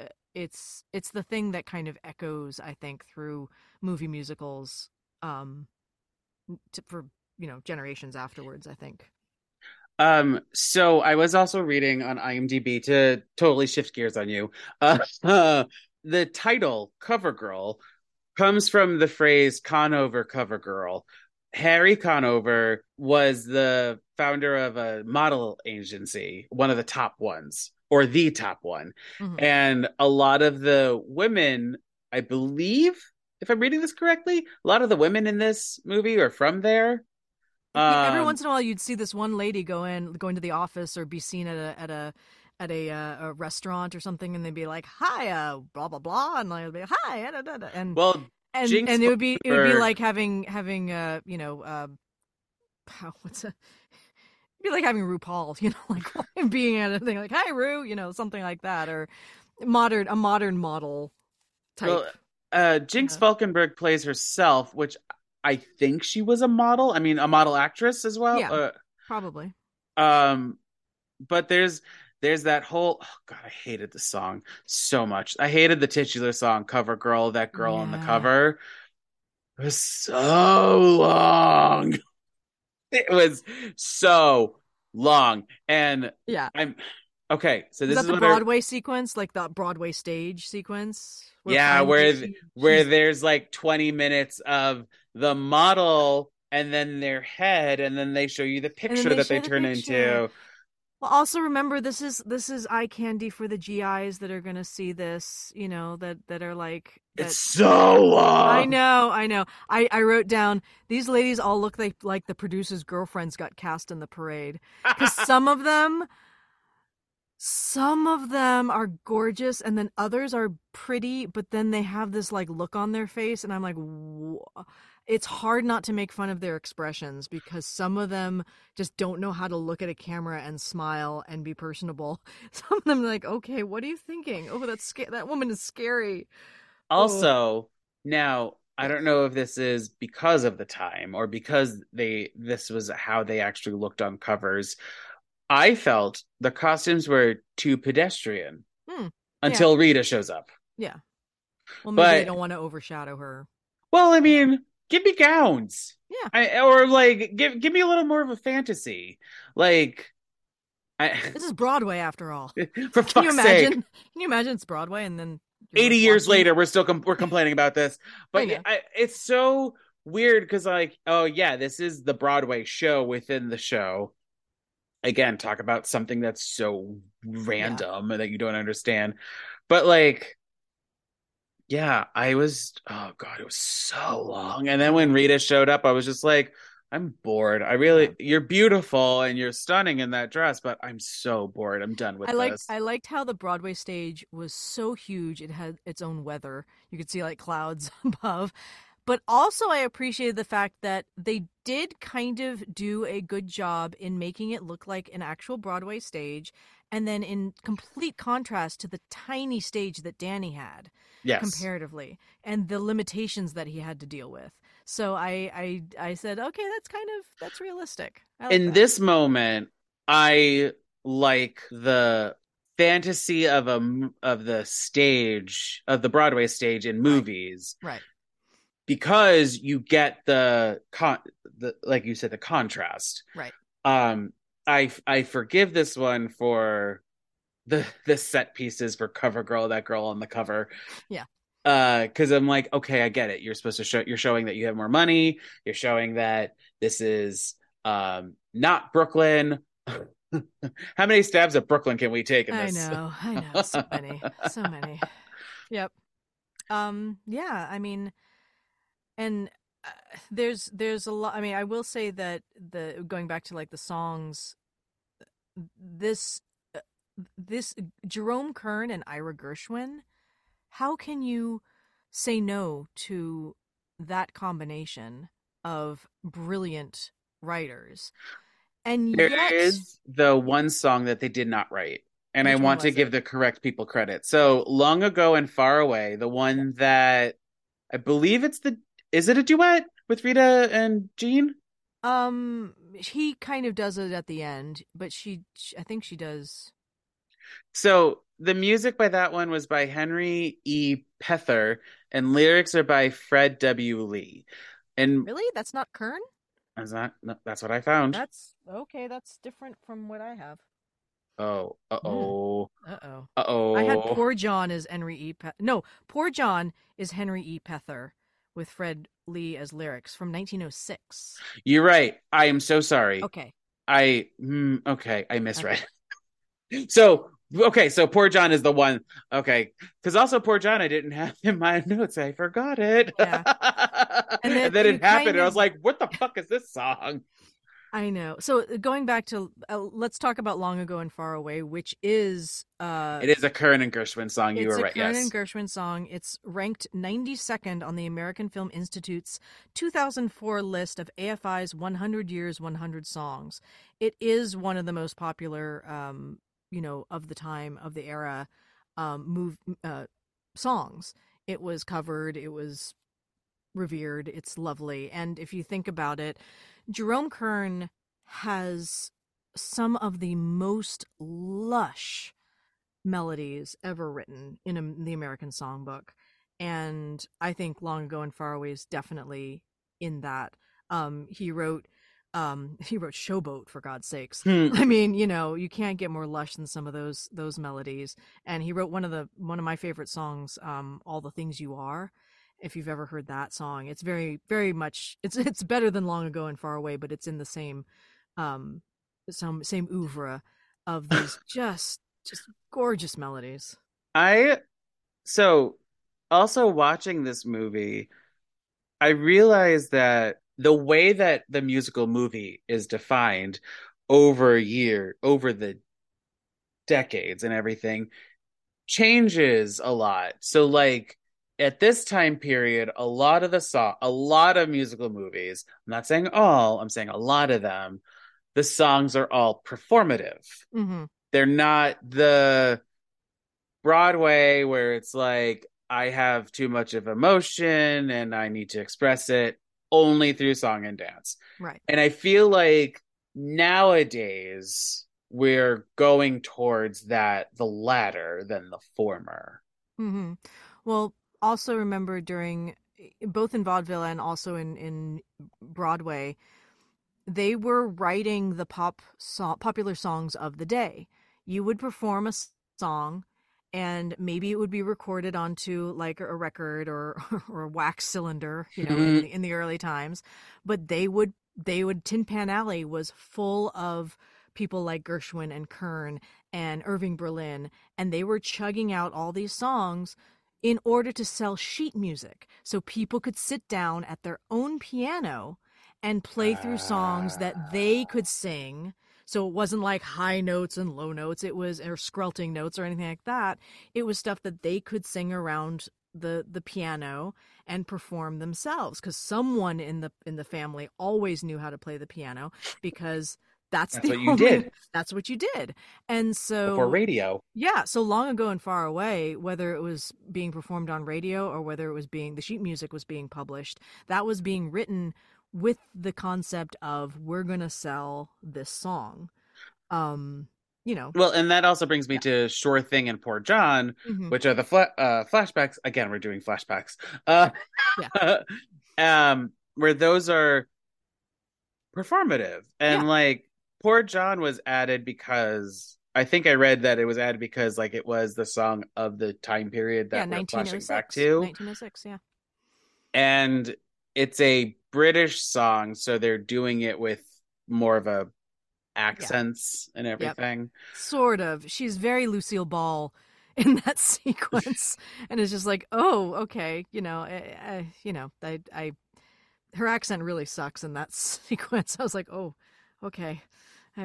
uh, it's it's the thing that kind of echoes i think through movie musicals um to, for you know generations afterwards i think Um, so I was also reading on IMDb to totally shift gears on you. Uh, the title Cover Girl comes from the phrase Conover Cover Girl. Harry Conover was the founder of a model agency, one of the top ones, or the top one. Mhm. And a lot of the women, I believe, if I'm reading this correctly, a lot of the women in this movie are from there. Yeah, every Um, once in a while you'd see this one lady go in going to the office or be seen at a at a at a, uh, a restaurant or something and they'd be like hi uh blah blah blah and they'd be hi da, da, da, and well, and Jinx and it would be it would be like having having uh you know uh what's a it'd be like having RuPaul you know like being at a thing like hi Ru you know something like that or modern a modern model type Well, uh, Jinx Yeah. Falkenburg plays herself, which I think she was a model. I mean, a model actress as well. Yeah. probably Uh, um, but there's there's that whole. Oh God, I hated the song so much. I hated the titular song, "Cover Girl." That girl on the cover. It was so long. It was so long, and yeah I'm okay. So is this that is the what I- Broadway sequence like the Broadway stage sequence Yeah, finally where she- where there's like 20 minutes of the model and then their head and then they show you the picture they that they the turn picture. into Well, also remember this is this is eye candy for the GIs that are going to see this. You know that that are like. That, it's so long I know, I know. I I wrote down these ladies all look like like the producers' girlfriends got cast in the parade because some of them. Some of them are gorgeous, and then others are pretty, but then they have this like look on their face, and I'm like, it's hard not to make fun of their expressions because some of them just don't know how to look at a camera and smile and be personable. Some of them like, okay, what are you thinking? Oh, that's sca- that woman is scary. Oh. also now i don't know if this is because of the time or because they this was how they actually looked on covers i felt the costumes were too pedestrian Hmm, until rita shows up Yeah. Well, maybe they don't want to overshadow her. well i mean give me gowns Yeah. I, or like give give me a little more of a fantasy like I, This is Broadway, after all. for Can you fuck's sake imagine? Can you imagine it's Broadway and then 80 like, years later we're still com- we're complaining about this but. I, it's so weird because like oh yeah this is the broadway show within the show again talk about something that's so random that you don't understand but like yeah i was oh god it was so long and then when rita showed up i was just like i'm bored i really Yeah. you're beautiful and you're stunning in that dress but i'm so bored i'm done with I liked this I liked how the Broadway stage was so huge it had its own weather. You could see like clouds above. But also I appreciated the fact that they did kind of do a good job in making it look like an actual Broadway stage and then in complete contrast to the tiny stage that Danny had yes comparatively and the limitations that he had to deal with. So I I I said, "Okay, that's kind of that's realistic." Like in that. this moment i like the fantasy of a of the stage of the broadway stage in movies right. Because you get the con the like you said the contrast Right. um i i forgive this one for the the set pieces for cover girl that girl on the cover Yeah. uh because i'm like okay i get it you're supposed to show you're showing that you have more money you're showing that this is um not brooklyn how many stabs at brooklyn can we take in I know, I know, so many, so many. Yep. Um. Yeah. I mean, and uh, there's there's a lot. I mean, I will say that the going back to like the songs, this uh, this Jerome Kern and Ira Gershwin, how can you say no to that combination of brilliant writers? And There yet, is the one song that they did not write and Which I want to was give the correct people credit. So long ago and far away, the one that I believe it's the is it a duet with Rita and Gene? Um, he kind of does it at the end, but she, sh I think she does. So the music by that one was by Henry E. Pether, and lyrics are by Fred W. Leigh. And Really, that's not Kern. is that no, that's what I found. That's okay. That's different from what I have. Oh, uh oh, Uh oh. uh oh. I had Poor John as Henry E. Pe- no, Poor John is Henry E. Pether with Fred Leigh as lyrics from 1906. You're right. I am so sorry. Okay. I mm, okay, I misread. so okay, so poor John is the one. Okay, because also poor John, I didn't have in my notes. I forgot it. Yeah. and And then, then it happened, kind and I was like, "What the fuck is this song?" I know. So uh, going back to uh, let's talk about Long Ago and Far Away, which is uh It is a Kern and Gershwin song. You were right yes. it's a right. Kern Yes. and Gershwin song. It's ranked 92nd on the American Film Institute's 2004 list of AFI's 100 Years 100 Songs. It is one of the most popular, um, you know, of the time of the era, um, move uh, songs. It was covered. It was revered. It's lovely. And if you think about it, Jerome Kern has some of the most lush melodies ever written in a, the American songbook. And I think Long Ago and Far Away is definitely in that. Um, he wrote um, he wrote Showboat for God's sakes. Hmm. I mean, you know, you can't get more lush than some of those those melodies. And he wrote one of the one of my favorite songs, um, All the Things You Are. If you've ever heard that song, it's very very much it's it's better than Long Ago and Far Away, but it's in the same um some same oeuvre of these just just gorgeous melodies. I so also watching this movie, I realized that the way that the musical movie is defined over a year, over the decades and everything changes a lot. So like at this time period, a lot of the song, a lot of musical movies, I'm not saying all, I'm saying a lot of them, the songs are all performative Mm-hmm. they're not the Broadway where it's like I have too much of emotion and I need to express it only through song and dance. Right. And I feel like nowadays we're going towards that the latter than the former. Mm-hmm. Well, also remember during both in vaudeville and also in in Broadway, they were writing the pop so- popular songs of the day. You would perform a song, and maybe it would be recorded onto like a record or or a wax cylinder, you know, in, mm-hmm. the, in the early times. But they would they would Tin Pan Alley was full of people like Gershwin and Kern and Irving Berlin, and they were chugging out all these songs in order to sell sheet music so people could sit down at their own piano and play through songs that they could ah. sing. So it wasn't like high notes and low notes it was or squelting notes or anything like that. It was stuff that they could sing around the the piano and perform themselves because someone in the in the family always knew how to play the piano because that's, That's what you only- did. that's what you did and so for radio. yeah, so long ago and far away, whether it was being performed on radio or whether it was being the sheet music was being published, that was being written with the concept of we're going to sell this song. Um, you know. Well, and that also brings me to Sure Thing and Poor John, mhm. which are the fla- uh, flashbacks. Again, we're doing flashbacks. Uh, um, where those are performative, and Yeah. like Poor John was added because I think I read that it was added because like it was the song of the time period yeah, that we're flashing back oh to, 1906, yeah. and it's a British song, so they're doing it with more of a accents and everything. Sort of. She's very Lucille Ball in that sequence and it's just like, "Oh, okay, you know, I, I, you know, I I her accent really sucks in that sequence. I was like, "Oh, okay."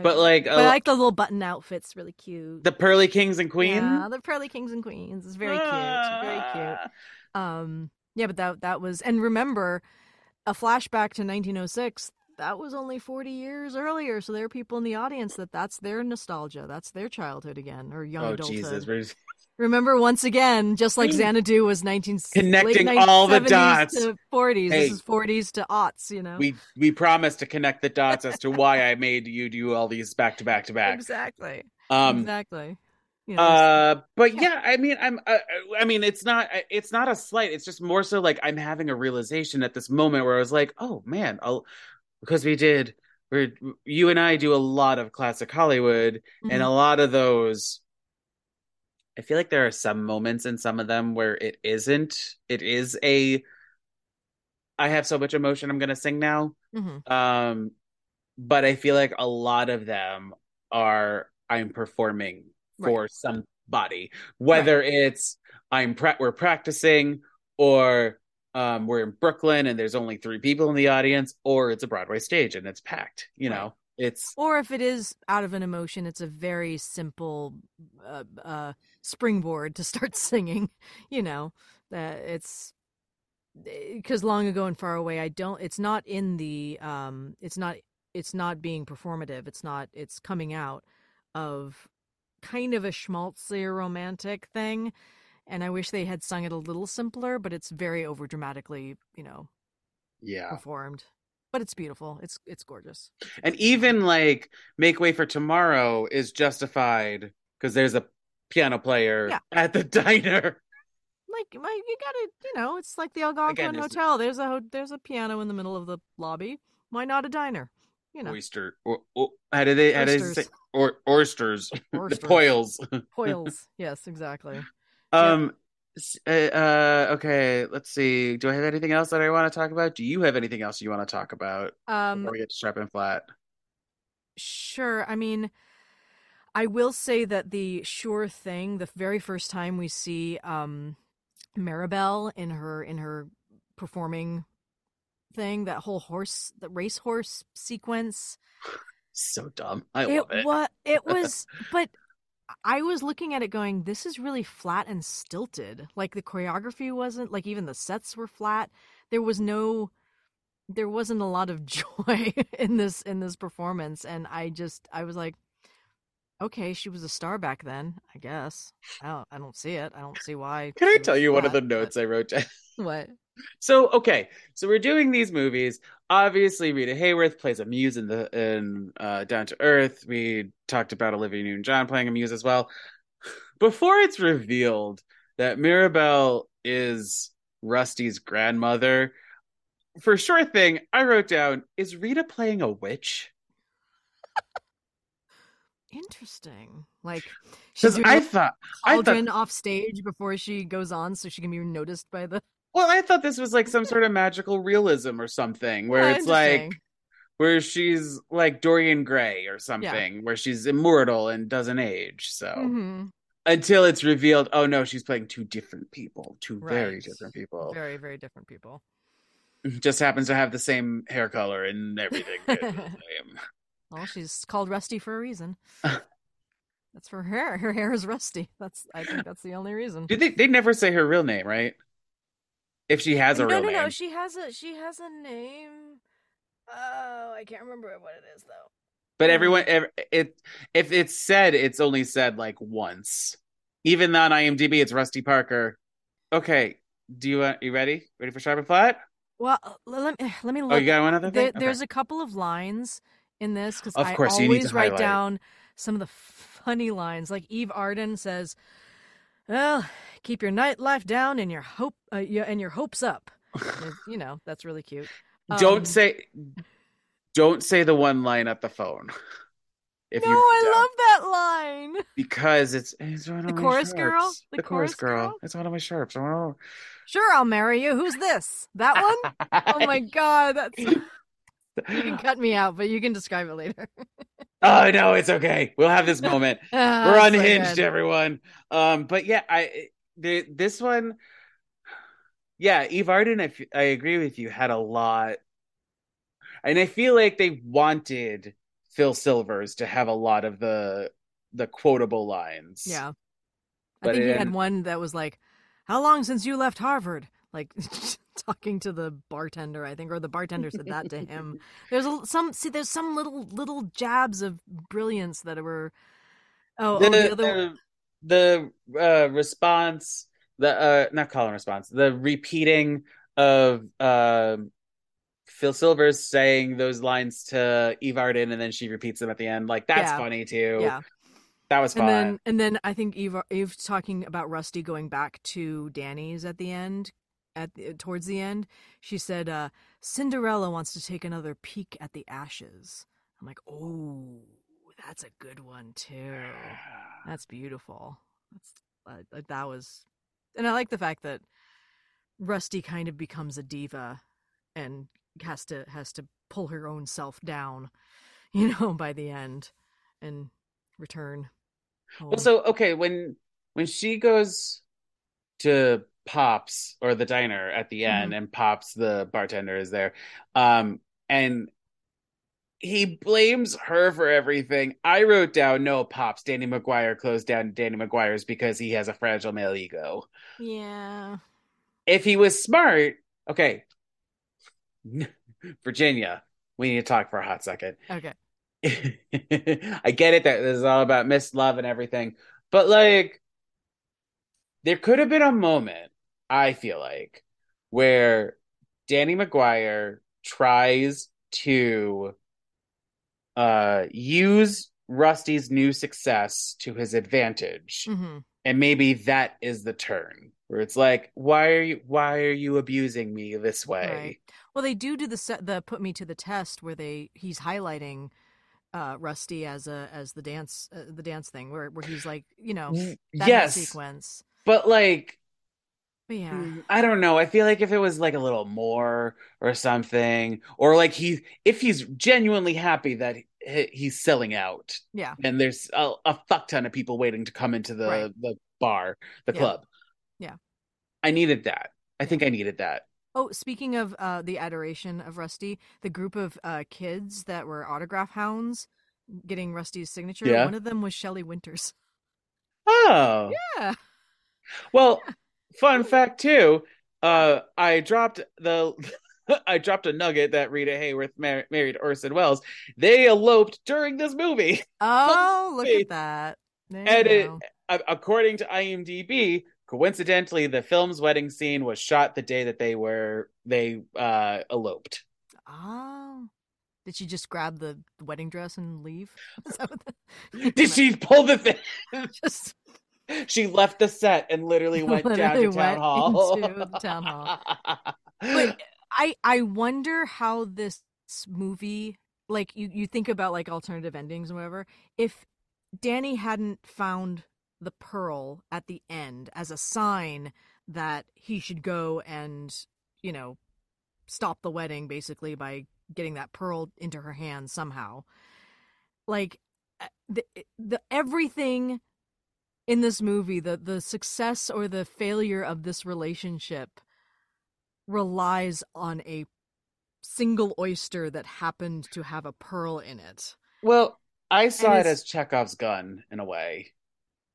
But like But I like the little button outfits, really cute. the Pearly Kings and Queen. Yeah, the pearly kings and queens is very cute. Very cute. Ah. Um, yeah, but that that was, and remember, a flashback to 1906. that was only 40 years earlier. So there are people in the audience that that's their nostalgia. That's their childhood again or young Oh adulthood. Jesus, Remember once again, just like Xanadu was 19 Connecting all the 1970s dots. to 40s. Hey. This is 40s to aughts, you know. we we promised to connect the dots as to why I made you do all these back to back to back. Exactly. Um, exactly. You know, Uh, but Yeah. yeah, I mean, I'm. Uh, I mean, it's not. It's not a slight. It's just more so like I'm having a realization at this moment where I was like, oh man, I'll because we did. We're you and I do a lot of classic Hollywood, and Mhm. a lot of those. I feel like there are some moments in some of them where it isn't. It is a. I have so much emotion. I'm gonna sing now. Mhm. Um, but I feel like a lot of them are I'm performing for somebody, whether it's I'm pra- we're practicing or um, we're in Brooklyn and there's only three people in the audience, or it's a Broadway stage and it's packed. You Right. know, it's Or if it is out of an emotion, it's a very simple uh, uh, springboard to start singing. You know, that it's because long ago and far away. I don't. It's not in the. Um. It's not. It's not being performative. It's not. It's coming out of kind of a schmaltzy romantic thing. And I wish they had sung it a little simpler, but it's very over dramatically, you know, yeah. performed. But it's beautiful. It's it's gorgeous. And even like Make Way for Tomorrow is justified because there's a piano player Yeah. at the diner. like my you gotta you know it's like the algonquin Again, hotel there's a ho- there's a piano in the middle of the lobby why not a diner you know Oyster. Or, or, how do they? How do they say? Oysters. Or oysters. the Oysters. poils. Yes exactly Um. s- Uh, uh. Okay. Let's see. Do I have anything else that I want to talk about? Do you have anything else you want to talk about um before we get to strapping flat? sure i mean i will say that the sure thing the very first time we see um maribelle in her in her performing thing that whole horse the racehorse sequence So dumb. I it love it. was it was but i was looking at it going this is really flat and stilted like the choreography wasn't like even the sets were flat there was no there wasn't a lot of joy in this in this performance and i just i was like okay she was a star back then i guess i don't i don't see it i don't see why Can I tell you one of the flat, but- notes I wrote down? what So okay, so we're doing these movies. Obviously, Rita Hayworth plays a muse in the in uh, Down to Earth. We talked about Olivia Newton-John playing a muse as well. Before it's revealed that Maribelle is Rusty's grandmother, for sure thing, I wrote down: Is Rita playing a witch? Interesting like she's doing I thought, I thought, cauldron off stage before she goes on so she can be noticed by the well, I thought this was like some sort of magical realism or something, where Yeah, it's like where she's like Dorian Gray or something, where she's immortal and doesn't age. So Mhm. until it's revealed, oh no, she's playing two different people, two very different people. Very, very different people. Just happens to have the same hair color and everything. is the same. Well, she's called Rusty for a reason. that's for her. Her hair is rusty. That's I think that's the only reason. Did they? They never say her real name, right? If she has a no, real no, name, no. She has a she has a name. Oh, I can't remember what it is though. but everyone, it if it's said, it's only said like once. Even on IMDb, it's Rusty Parker. Okay, do you want? You ready? Ready for sharp and flat? Well, uh, let me let me look. Oh, you got one other There, thing? There's a couple of lines in this because I course, always write highlight. down some of the funny lines. Like Eve Arden says, "Well, keep your nightlife down and your hope uh, and your hopes up." You know, that's really cute. don't Um, say don't say the one line at the phone if no, you I love that line. because it's it's one of The my chorus girl? The the, chorus, chorus girl. girl? it's one of my sharps oh, Sure, I'll marry you. Who's this? That one? Oh my god, that's you can cut me out, but you can describe it later. oh no it's okay we'll have this moment Ah, we're unhinged good. everyone um but yeah i the, this one yeah eve arden I, f- I agree with you had a lot and i feel like they wanted phil silvers to have a lot of the the quotable lines Yeah. I But think he had one that was like, How long since you left Harvard? Like talking to the bartender, I think, or the bartender said that to him. There's a, some see, there's some little little jabs of brilliance that were. Oh, the oh, the other the, the uh, response, the uh, not call and response, the repeating of uh, Phil Silvers saying those lines to Eve Arden, and then she repeats them at the end. Like that's Yeah. funny too. yeah. that was And fun. then and then I think Eve Eve talking about Rusty going back to Danny's at the end at the, towards the end. She said uh Cinderella wants to take another peek at the ashes. I'm like, "Oh, that's a good one too. That's beautiful." That's uh, like that was and I like the fact that Rusty kind of becomes a diva and has to has to pull her own self down, you know, by the end and return home. Well, so okay, when when she goes to Pops or the diner at the end, Mm-hmm. and Pops the bartender is there, um, and he blames her for everything. I wrote down, no, Pops, Danny McGuire closed down Danny McGuire's because he has a fragile male ego. yeah. If he was smart, okay, Virginia, we need to talk for a hot second. Okay. I get it that this is all about missed love and everything, but like, there could have been a moment, I feel like, where Danny McGuire tries to uh use Rusty's new success to his advantage, hmm and maybe that is the turn where it's like, why are you why are you abusing me this way? Right. Well, they do do the set, the put me to the test where they he's highlighting uh Rusty as a as the dance uh, the dance thing where where he's like you know that yes, sequence. but like yeah. Mm, I don't know. I feel like if it was like a little more or something, or like he, if he's genuinely happy that he- he's selling out, Yeah. and there's a, a fuck ton of people waiting to come into the Right. the bar, the Yeah. club. Yeah. I needed that. I think I needed that. Oh, speaking of uh, the adoration of Rusty, the group of uh, kids that were autograph hounds getting Rusty's signature, Yeah. one of them was Shelley Winters. Oh, Yeah. well, fun fact too. Uh, I dropped the. I dropped a nugget that Rita Hayworth mar- married Orson Welles. They eloped during this movie. Oh, look at that. There And it, according to IMDb, coincidentally, the film's wedding scene was shot the day that they were they uh eloped. Oh. Did she just grab the wedding dress and leave? Is that what the- Did she pull the thing? just She left the set and literally went down to Literally town hall. into town hall. but I I wonder how this movie like you you think about like alternative endings and whatever if Danny hadn't found the pearl at the end as a sign that he should go and you know stop the wedding basically by getting that pearl into her hand somehow like uh, the the everything in this movie the the success or the failure of this relationship relies on a single oyster that happened to have a pearl in it. Well, I saw it as Chekhov's gun in a way.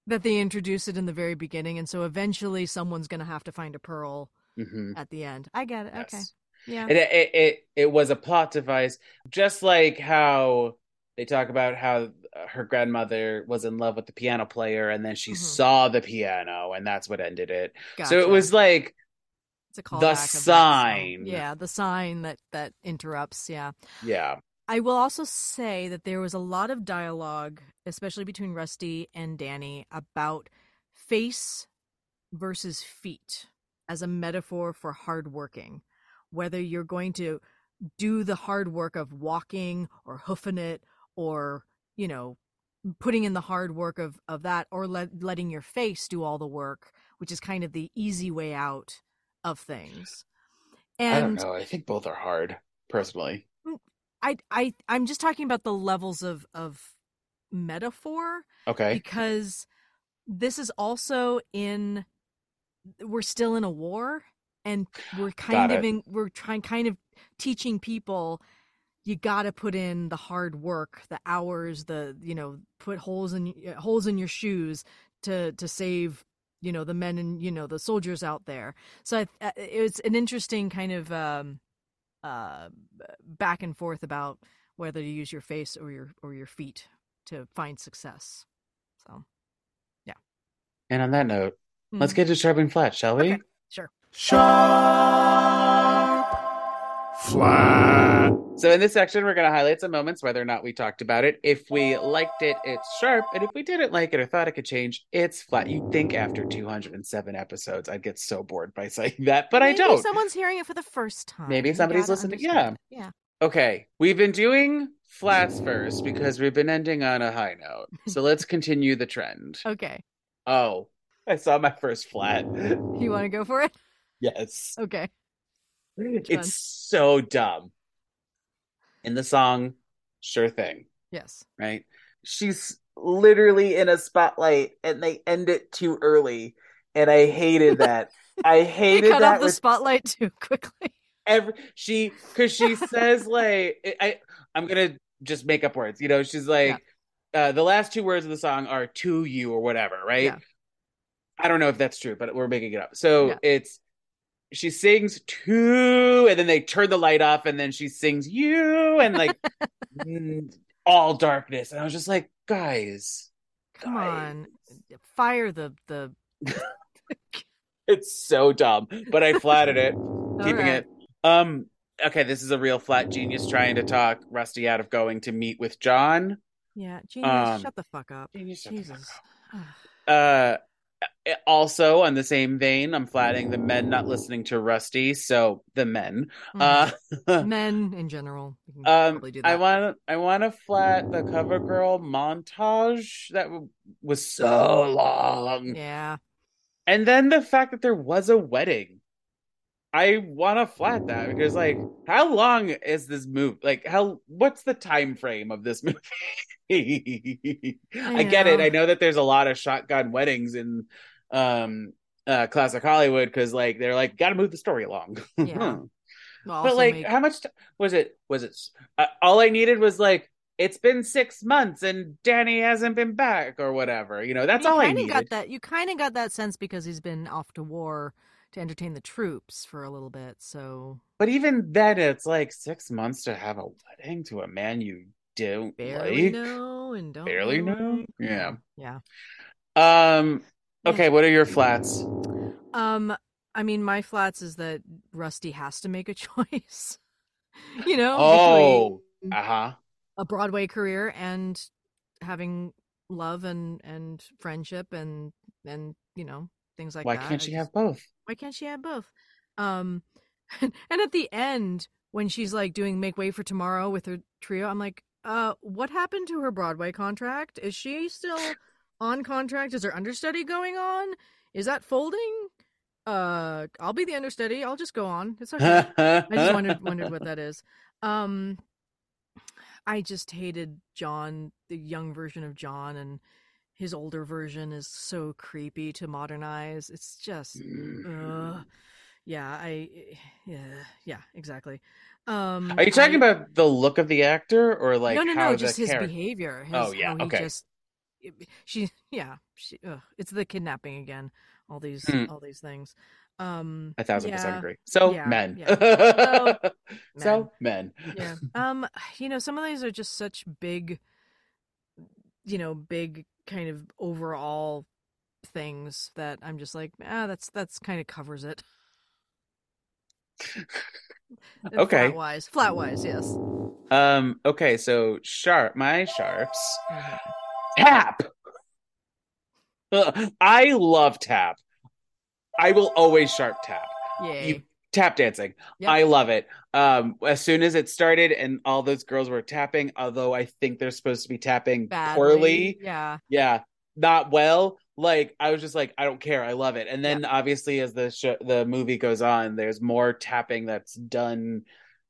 that they introduce it in the very beginning and so eventually someone's going to have to find a pearl hmm at the end. I get it. Okay. Yeah. It, it it it was a plot device, just like how they talk about how her grandmother was in love with the piano player, and then she Mhm. saw the piano, and that's what ended it. So it was like it's a callback the sign. yeah the sign that that interrupts yeah yeah, I will also say that there was a lot of dialogue, especially between Rusty and Danny, about face versus feet as a metaphor for hard working. Whether you're going to do the hard work of walking or hoofing it or, you know, putting in the hard work of, of that or let, letting your face do all the work, which is kind of the easy way out of things. And I don't know. I think both are hard, personally. Mm, I I I'm just talking about the levels of of metaphor Okay, because this is also in we're still in a war and we're kind Got of in we're trying kind of teaching people you got to put in the hard work the hours the you know put holes in holes in your shoes to to save you know the men and you know the soldiers out there. So I, it's an interesting kind of um, uh, back and forth about whether to use your face or your or your feet to find success. So, yeah. And on that note, mm-hmm. let's get to sharp and flat, shall we? Okay, sure. Sharp flat. So in this section, we're going to highlight some moments, whether or not we talked about it. If we liked it, it's sharp, and if we didn't like it or thought it could change, it's flat. You'd think after 207 episodes, I'd get so bored by saying that, but Maybe I don't. Maybe someone's hearing it for the first time. Maybe somebody's listening. Yeah, yeah. Okay, we've been doing flats first because we've been ending on a high note. So let's continue the trend. Okay. Oh, I saw my first flat. You want to go for it? Yes. Okay. It's so dumb. In the song, sure thing. Yes. Right? She's literally in a spotlight and they end it too early. And I hated that. I hated they cut that. off the spotlight too quickly. Every she because she says like I I'm gonna just make up words. You know, she's like yeah. uh the last two words of the song are to you or whatever, right? Yeah. I don't know if that's true, but we're making it up. So Yeah. it's she sings to, and then they turn the light off, and then she sings you, and like all darkness. And I was just like, guys, Come guys. on. Fire the the it's so dumb. But I flatted it, keeping right. it. Um, okay, this is a real flat genius trying to talk Rusty out of going to meet with John. Yeah, genius, Um, shut the fuck up. Genius, the fuck Jesus. uh also on the same vein i'm flatting the men not listening to rusty so the men. Uh Men in general. um i want i want to flat the cover girl montage. That w- was so long. Yeah. and then the fact that there was a wedding. I want to flat that because like how long is this movie like how what's the time frame of this movie? I get it. I know that there's a lot of shotgun weddings in um uh classic hollywood because like they're like gotta move the story along Yeah. Well, but like make- how much t- was it was it uh, all i needed was like it's been six months and danny hasn't been back or whatever you know that's you all i kinda needed got that. You kind of got that sense because he's been off to war to entertain the troops for a little bit. So But even then, it's like six months to have a wedding to a man you don't barely like. know and don't Barely know. know? Yeah. Yeah. Um. Okay. What are your flats? Um. I mean, my flats is that Rusty has to make a choice. you know. Oh. Uh huh. a Broadway career and having love and and friendship and and you know things like Why that. can't she just- have both? why can't she have both? Um, and at the end, when she's like doing "Make Way for Tomorrow" with her trio, I'm like, uh, what happened to her Broadway contract? Is she still on contract? Is there understudy going on? Is that folding? Uh, I'll be the understudy. I'll just go on. It's okay. I just wondered wondered what that is. Um, I just hated John, the young version of John, and his older version is so creepy to modernize. It's just, uh, yeah, I, yeah, yeah, exactly. Um, Are you talking I- about the look of the actor or like no, no, no, just his character? behavior. His, Oh, yeah, how he okay. Just, she, yeah, she, ugh, it's the kidnapping again. All these, Hmm. all these things. Um, A thousand percent agree. So Yeah, men. yeah. so men. yeah um you know some of these are just such big you know big kind of overall things that i'm just like ah that's that's kind of covers it Okay. flat wise flat wise yes Um. Okay. So sharp. My sharps. Mhm. Tap. I love tap. I will always sharp tap. You tap dancing. Yep. I love it. Um, as soon as it started and all those girls were tapping, although I think they're supposed to be tapping Badly. poorly, yeah yeah, not well. Like I was just like, I don't care. I love it. And then obviously, as the show, the movie goes on, there's more tapping that's done,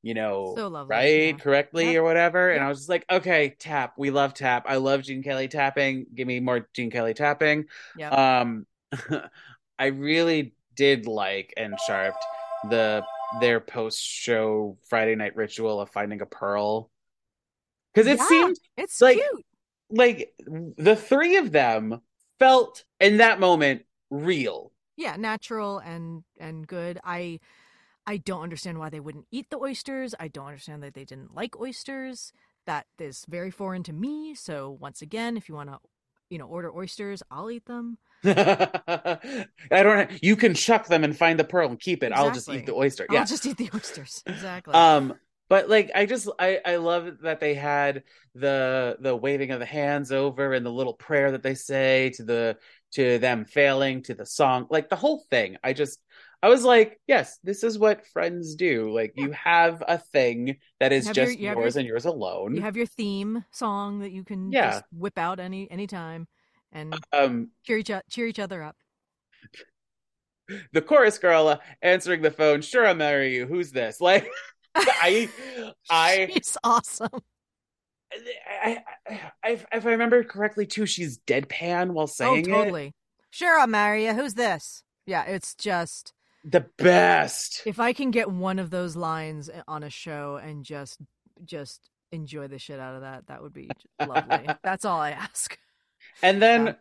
you know, So lovely, right, yeah. correctly Yep. or whatever. And I was just like, okay, tap. We love tap. I love Gene Kelly tapping. Give me more Gene Kelly tapping. Yep. Um, I really did like and sharped the their post show Friday night ritual of finding a pearl because it Yeah. seemed it's like- cute like the three of them felt in that moment real. Yeah, natural and and good. I I don't understand why they wouldn't eat the oysters. I don't understand that they didn't like oysters. That is very foreign to me. So once again, if you want to, you know, order oysters, I'll eat them. I don't. You can chuck them and find the pearl and keep it. I'll just eat the oyster. I'll Yeah. just eat the oysters. Exactly. Um. But like, I just I I love that they had the the waving of the hands over and the little prayer that they say to the to them failing to the song like the whole thing. I just I was like, yes, this is what friends do. Like you have a thing that is have your- just you have your- yours and yours alone. you have your theme song that you can Yeah. just whip out any anytime and um cheer each cheer each other up. the chorus girl uh, answering the phone, sure I'll marry you. Who's this? Like I I She's awesome. I, I, I, if I remember correctly, too, she's deadpan while Oh, saying totally. Sure, I'll marry you. Who's this? Yeah, it's just it. The best. if I can get one of those lines on a show and just just enjoy the shit out of that, that would be lovely. That's all I ask. And then Yeah.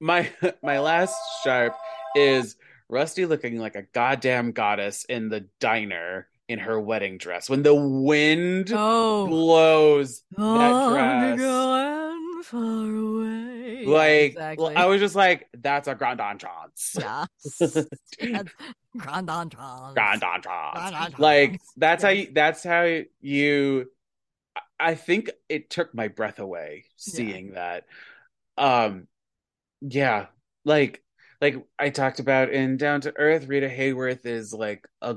my my last sharp is Rusty looking like a goddamn goddess in the diner in her wedding dress when the wind Oh, blows that I'm dress. far away. Yeah, Like exactly. I was just like, that's a grand entrance. Yes. Yes. Grand entrance. Grand entrance. Like that's how you that's how you i think it took my breath away Yeah. seeing that um yeah like like i talked about in down to earth rita hayworth is like a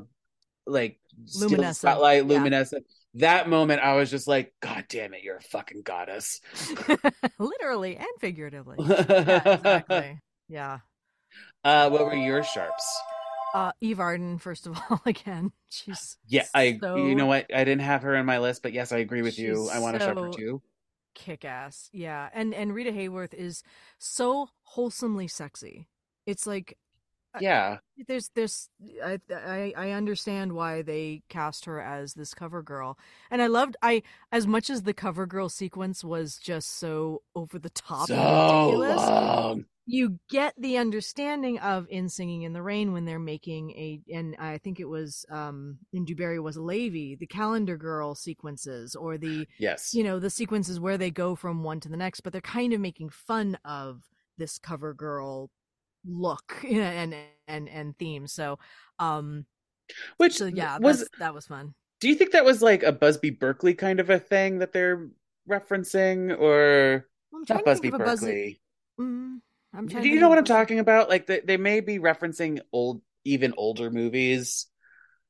like Luminescent, spotlight yeah. luminescent that moment i was just like god damn it you're a fucking goddess Literally and figuratively. Yeah, exactly. Yeah. uh what were your sharps Uh, Eve Arden, first of all, again, she's yeah i so you know what i didn't have her in my list but yes i agree with you i want to sharp her so- too kick ass. Yeah, and and Rita Hayworth is so wholesomely sexy. It's like yeah there's there's I, I I understand why they cast her as this cover girl, and I loved I as much as the cover girl sequence was just so over the top so ridiculous. long you get the understanding of in singing in the rain when they're making a and i think it was um in DuBarry was a lady the calendar girl sequences or the yes you know the sequences where they go from one to the next but they're kind of making fun of this cover girl look and and and theme so um which so yeah was that was fun. do you think that was like a busby berkeley kind of a thing that they're referencing or i'm not busby think of a buzz berkeley mm, i'm do you know what I'm talking about? Like they, they may be referencing old even older movies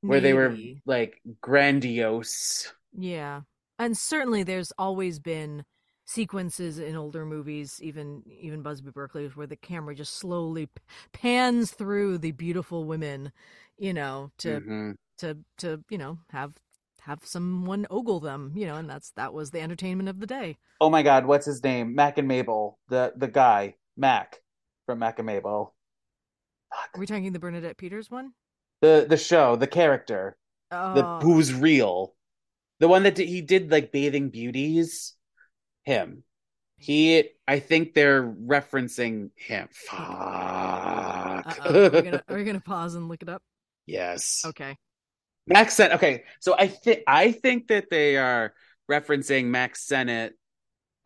where they were like grandiose. Yeah. And certainly there's always been sequences in older movies, even even Busby Berkeley, where the camera just slowly pans through the beautiful women, you know, to Mhm. to to, you know, have have someone ogle them, you know, and that's that was the entertainment of the day. oh my god what's his name mack and mabel the the guy mack from mack and mabel Are we talking the Bernadette Peters one? the the show the character Oh, the who's real the one that did, he did like bathing beauties him he i think they're referencing him fuck uh-oh. Are we gonna are we gonna pause and look it up? yes Okay. max Sen- okay so i think i think that they are referencing mack sennett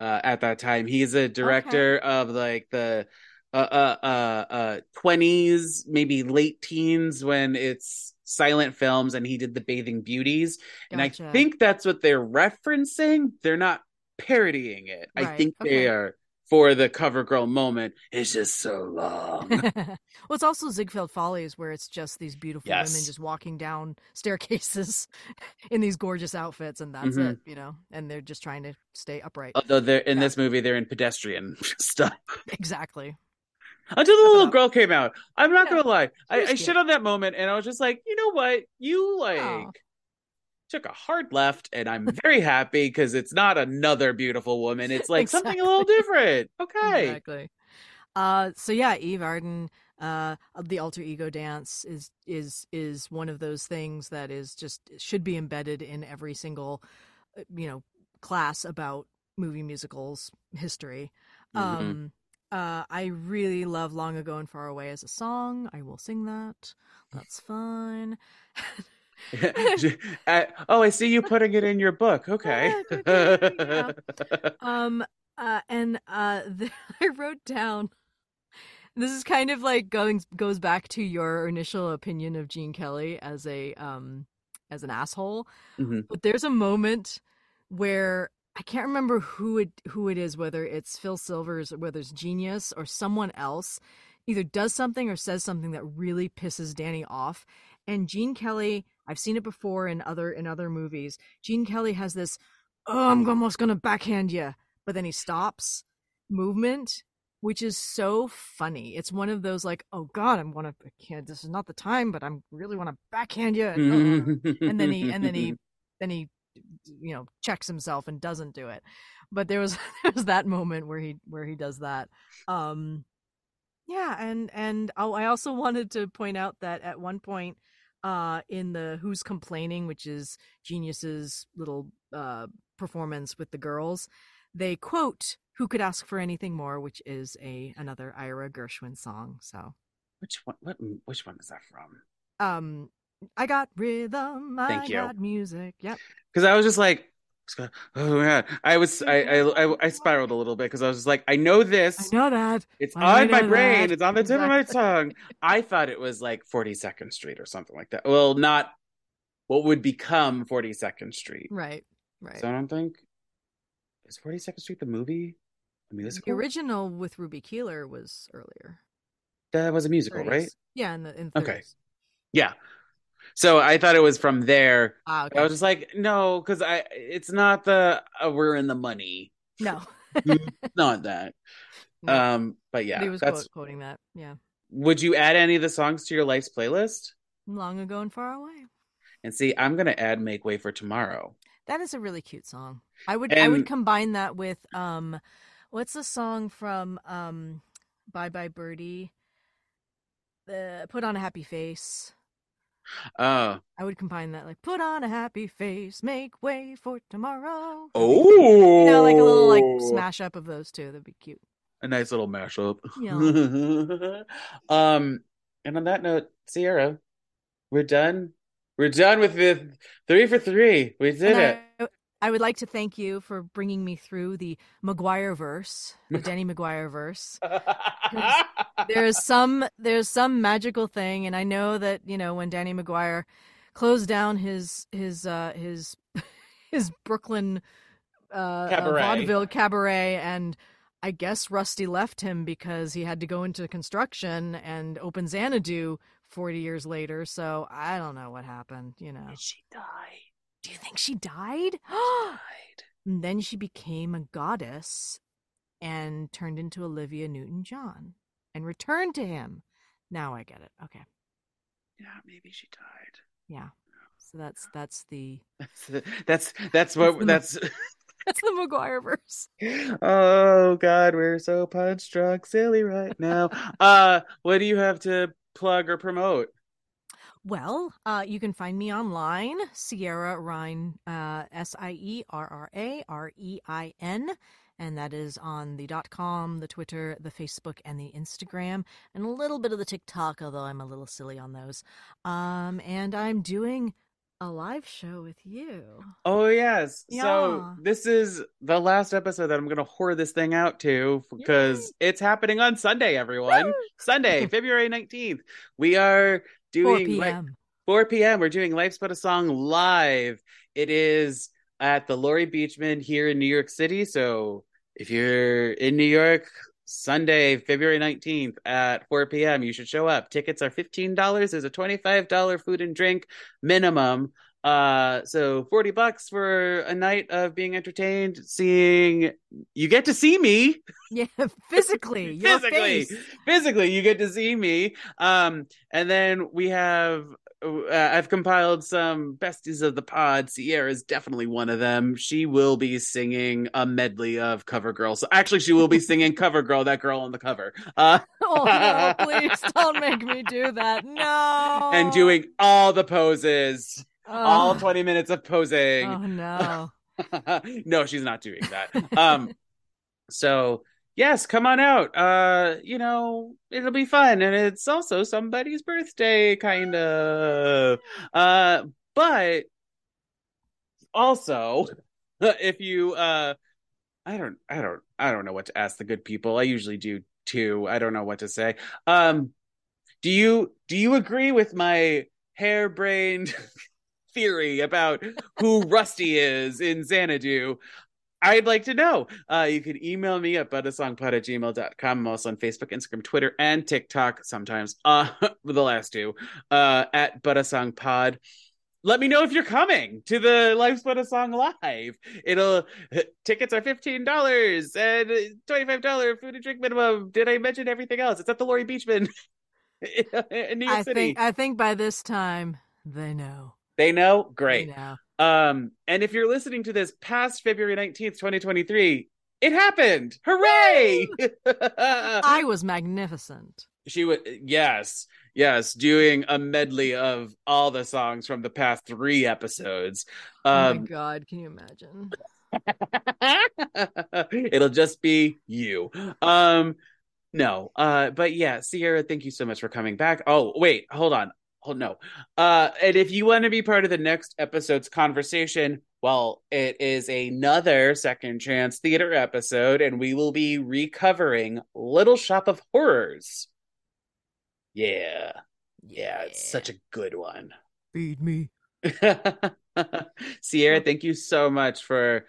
uh at that time he's a director of like the uh uh uh uh 20s maybe late teens when it's silent films and he did the bathing beauties and I think that's what they're referencing. They're not parodying it. I think okay. they are for the cover girl moment. It's just so long. well, it's also Ziegfeld Follies, where it's just these beautiful Yes. women just walking down staircases in these gorgeous outfits, and that's Mhm. it, you know. And they're just trying to stay upright. Although they're in Yeah. this movie, they're in pedestrian stuff. Exactly. Until the little girl came out. I'm not Yeah, gonna lie. I, I shit on that moment and I was just like, you know what? You like Oh. Took a hard left and I'm very happy because it's not another beautiful woman. It's like something a little different. Okay. Exactly. Uh, so yeah, Eve Arden, uh, the alter ego dance is is is one of those things that is just should be embedded in every single, uh, you know, class about movie musicals history. Mhm. Um, uh, I really love "Long Ago and Far Away" as a song. I will sing that. That's fine. Uh, oh, I see you putting it in your book. Okay. Yeah, um. Uh. And uh. The, I wrote down. This is kind of like going goes back to your initial opinion of Gene Kelly as a um as an asshole. Mhm. But there's a moment where I can't remember who it who it is, whether it's Phil Silvers or whether it's Genius or someone else, either does something or says something that really pisses Danny off. And Gene Kelly, I've seen it before in other in other movies. Gene Kelly has this, oh, I'm almost gonna backhand you, but then he stops movement, which is so funny. It's one of those like, oh God, I'm gonna, I can't. This is not the time, but I'm really want to backhand you. And, uh, and then he and then he then he you know checks himself and doesn't do it but there was there was that moment where he where he does that um yeah and and oh, i also wanted to point out that at one point uh in the who's complaining which is genius's little uh performance with the girls they quote who could ask for anything more which is a another ira gershwin song so which one? What? Which one is that from? um i got rhythm Thank i you. got music yep Because I was just like, oh man, I was I I I, I spiraled a little bit because I was just like, I know this. i know that It's I on my brain. that. It's on the tip of my tongue. I thought it was like 42nd Street or something like that. Well, not what would become 42nd Street. right right So I don't think is 42nd Street the movie, The musical. original with Ruby Keeler was earlier. that was a musical, 30s. right? Yeah, in the in Okay. 30s. Yeah. So I thought it was from there. Ah, I was just like, no, because I it's not the uh, we're in the money. no. Not that. No. Um, but yeah, he was that's. quote, quoting that. Yeah. Would you add any of the songs to your life's playlist? Long ago and far away. And see, I'm gonna add "Make Way for Tomorrow." That is a really cute song. I would I would combine that with um what's the song from um Bye Bye Birdie? The Put on a Happy Face. Oh, I would combine that like put on a happy face, make way for tomorrow. oh, You know, like a little like smash up of those two. That'd be cute. a nice little mashup. Yeah. um, and on that note, Sierra, we're done. We're done with the three for three. We did And it. I, I would like to thank you for bringing me through the McGuire verse, the Danny McGuire verse. There's some there's some magical thing, and I know that you know when Danny McGuire closed down his his uh, his his Brooklyn uh, uh, vaudeville cabaret, and I guess Rusty left him because he had to go into construction and open Xanadu 40 years later. So I don't know what happened. You know, Did she die? Do you think she died? Died. And then she became a goddess and turned into Olivia Newton John and returned to him. Now I get it. Okay. Yeah, maybe she died. Yeah. So that's that's the That's that's what That's the- that's. that's the McGuire verse. oh God, we're so punch drunk, silly right now. uh, what do you have to plug or promote? Well, uh, you can find me online, Sierra Rein, uh, S I E R R A R E I N. And that is on the dot com, the Twitter, the Facebook, and the Instagram, and a little bit of the TikTok, although I'm a little silly on those. Um, and I'm doing a live show with you. Oh yes. So this is the last episode that I'm gonna whore this thing out to because it's happening on Sunday, everyone. Sunday, February 19th. We are 4 doing like, p.m. 4 p.m. We're doing Life's But a Song live. It is at the Laurie Beechman here in New York City. So if you're in New York, Sunday, February 19th at 4 p.m., you should show up. Tickets are $15. There's a $25 food and drink minimum. Uh, so 40 bucks for a night of being entertained, seeing you get to see me Yeah, physically. Physically face. physically you get to see me um and then we have uh, i've compiled some besties of the pod sierra is definitely one of them she will be singing a medley of cover girl so actually she will be singing cover girl that girl on the cover uh Oh no, please don't make me do that. No. and doing all the poses all Oh, 20 minutes of posing Oh no. no, she's not doing that. Um, so yes, come on out. Uh, you know, it'll be fun, and it's also somebody's birthday, kind of. Uh, but also, if you uh, I don't, I don't, I don't know what to ask the good people. I usually do too. I don't know what to say. Um, do you do you agree with my harebrained theory about who Rusty is in Xanadu? I'd like to know. Uh, you can email me at buttasongpod at gmail.com. I'm also on Facebook, Instagram, Twitter, and TikTok sometimes. Uh, the last two. Uh, at buttasongpod. Let me know if you're coming to the Life's But a Song live. It'll tickets are fifteen dollars and twenty five dollar food and drink minimum. Did I mention everything else? It's at the Laurie Beechman in New York I City. think I think by this time they know. They know? They Great. know. Um, and if you're listening to this past February 19th, 2023, it happened. Hooray! I was magnificent. she would yes, yes, doing a medley of all the songs from the past three episodes. oh my Um god, can you imagine? it'll just be you. Um no. Uh but yeah, Sierra, thank you so much for coming back. Oh, wait, hold on. Hold no. Uh and if you want to be part of the next episode's conversation, well, it is another second chance theater episode and we will be recovering Little Shop of Horrors. Yeah. Yeah, it's such a good one. feed me. Sierra, thank you so much for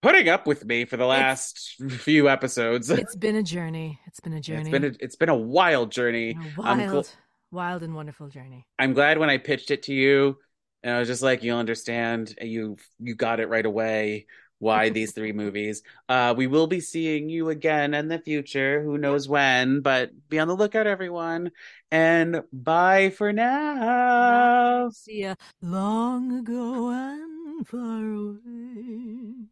putting up with me for the last few episodes. It's been a journey. It's been a journey. It's been a, it's been a wild journey. A I'm wild, gl- wild and wonderful journey. I'm glad when I pitched it to you, and I was just like, "You'll understand." and You you got it right away. Why these three movies? Uh, we will be seeing you again in the future. Who knows when? But be on the lookout, everyone. And bye for now. See ya long ago and far away.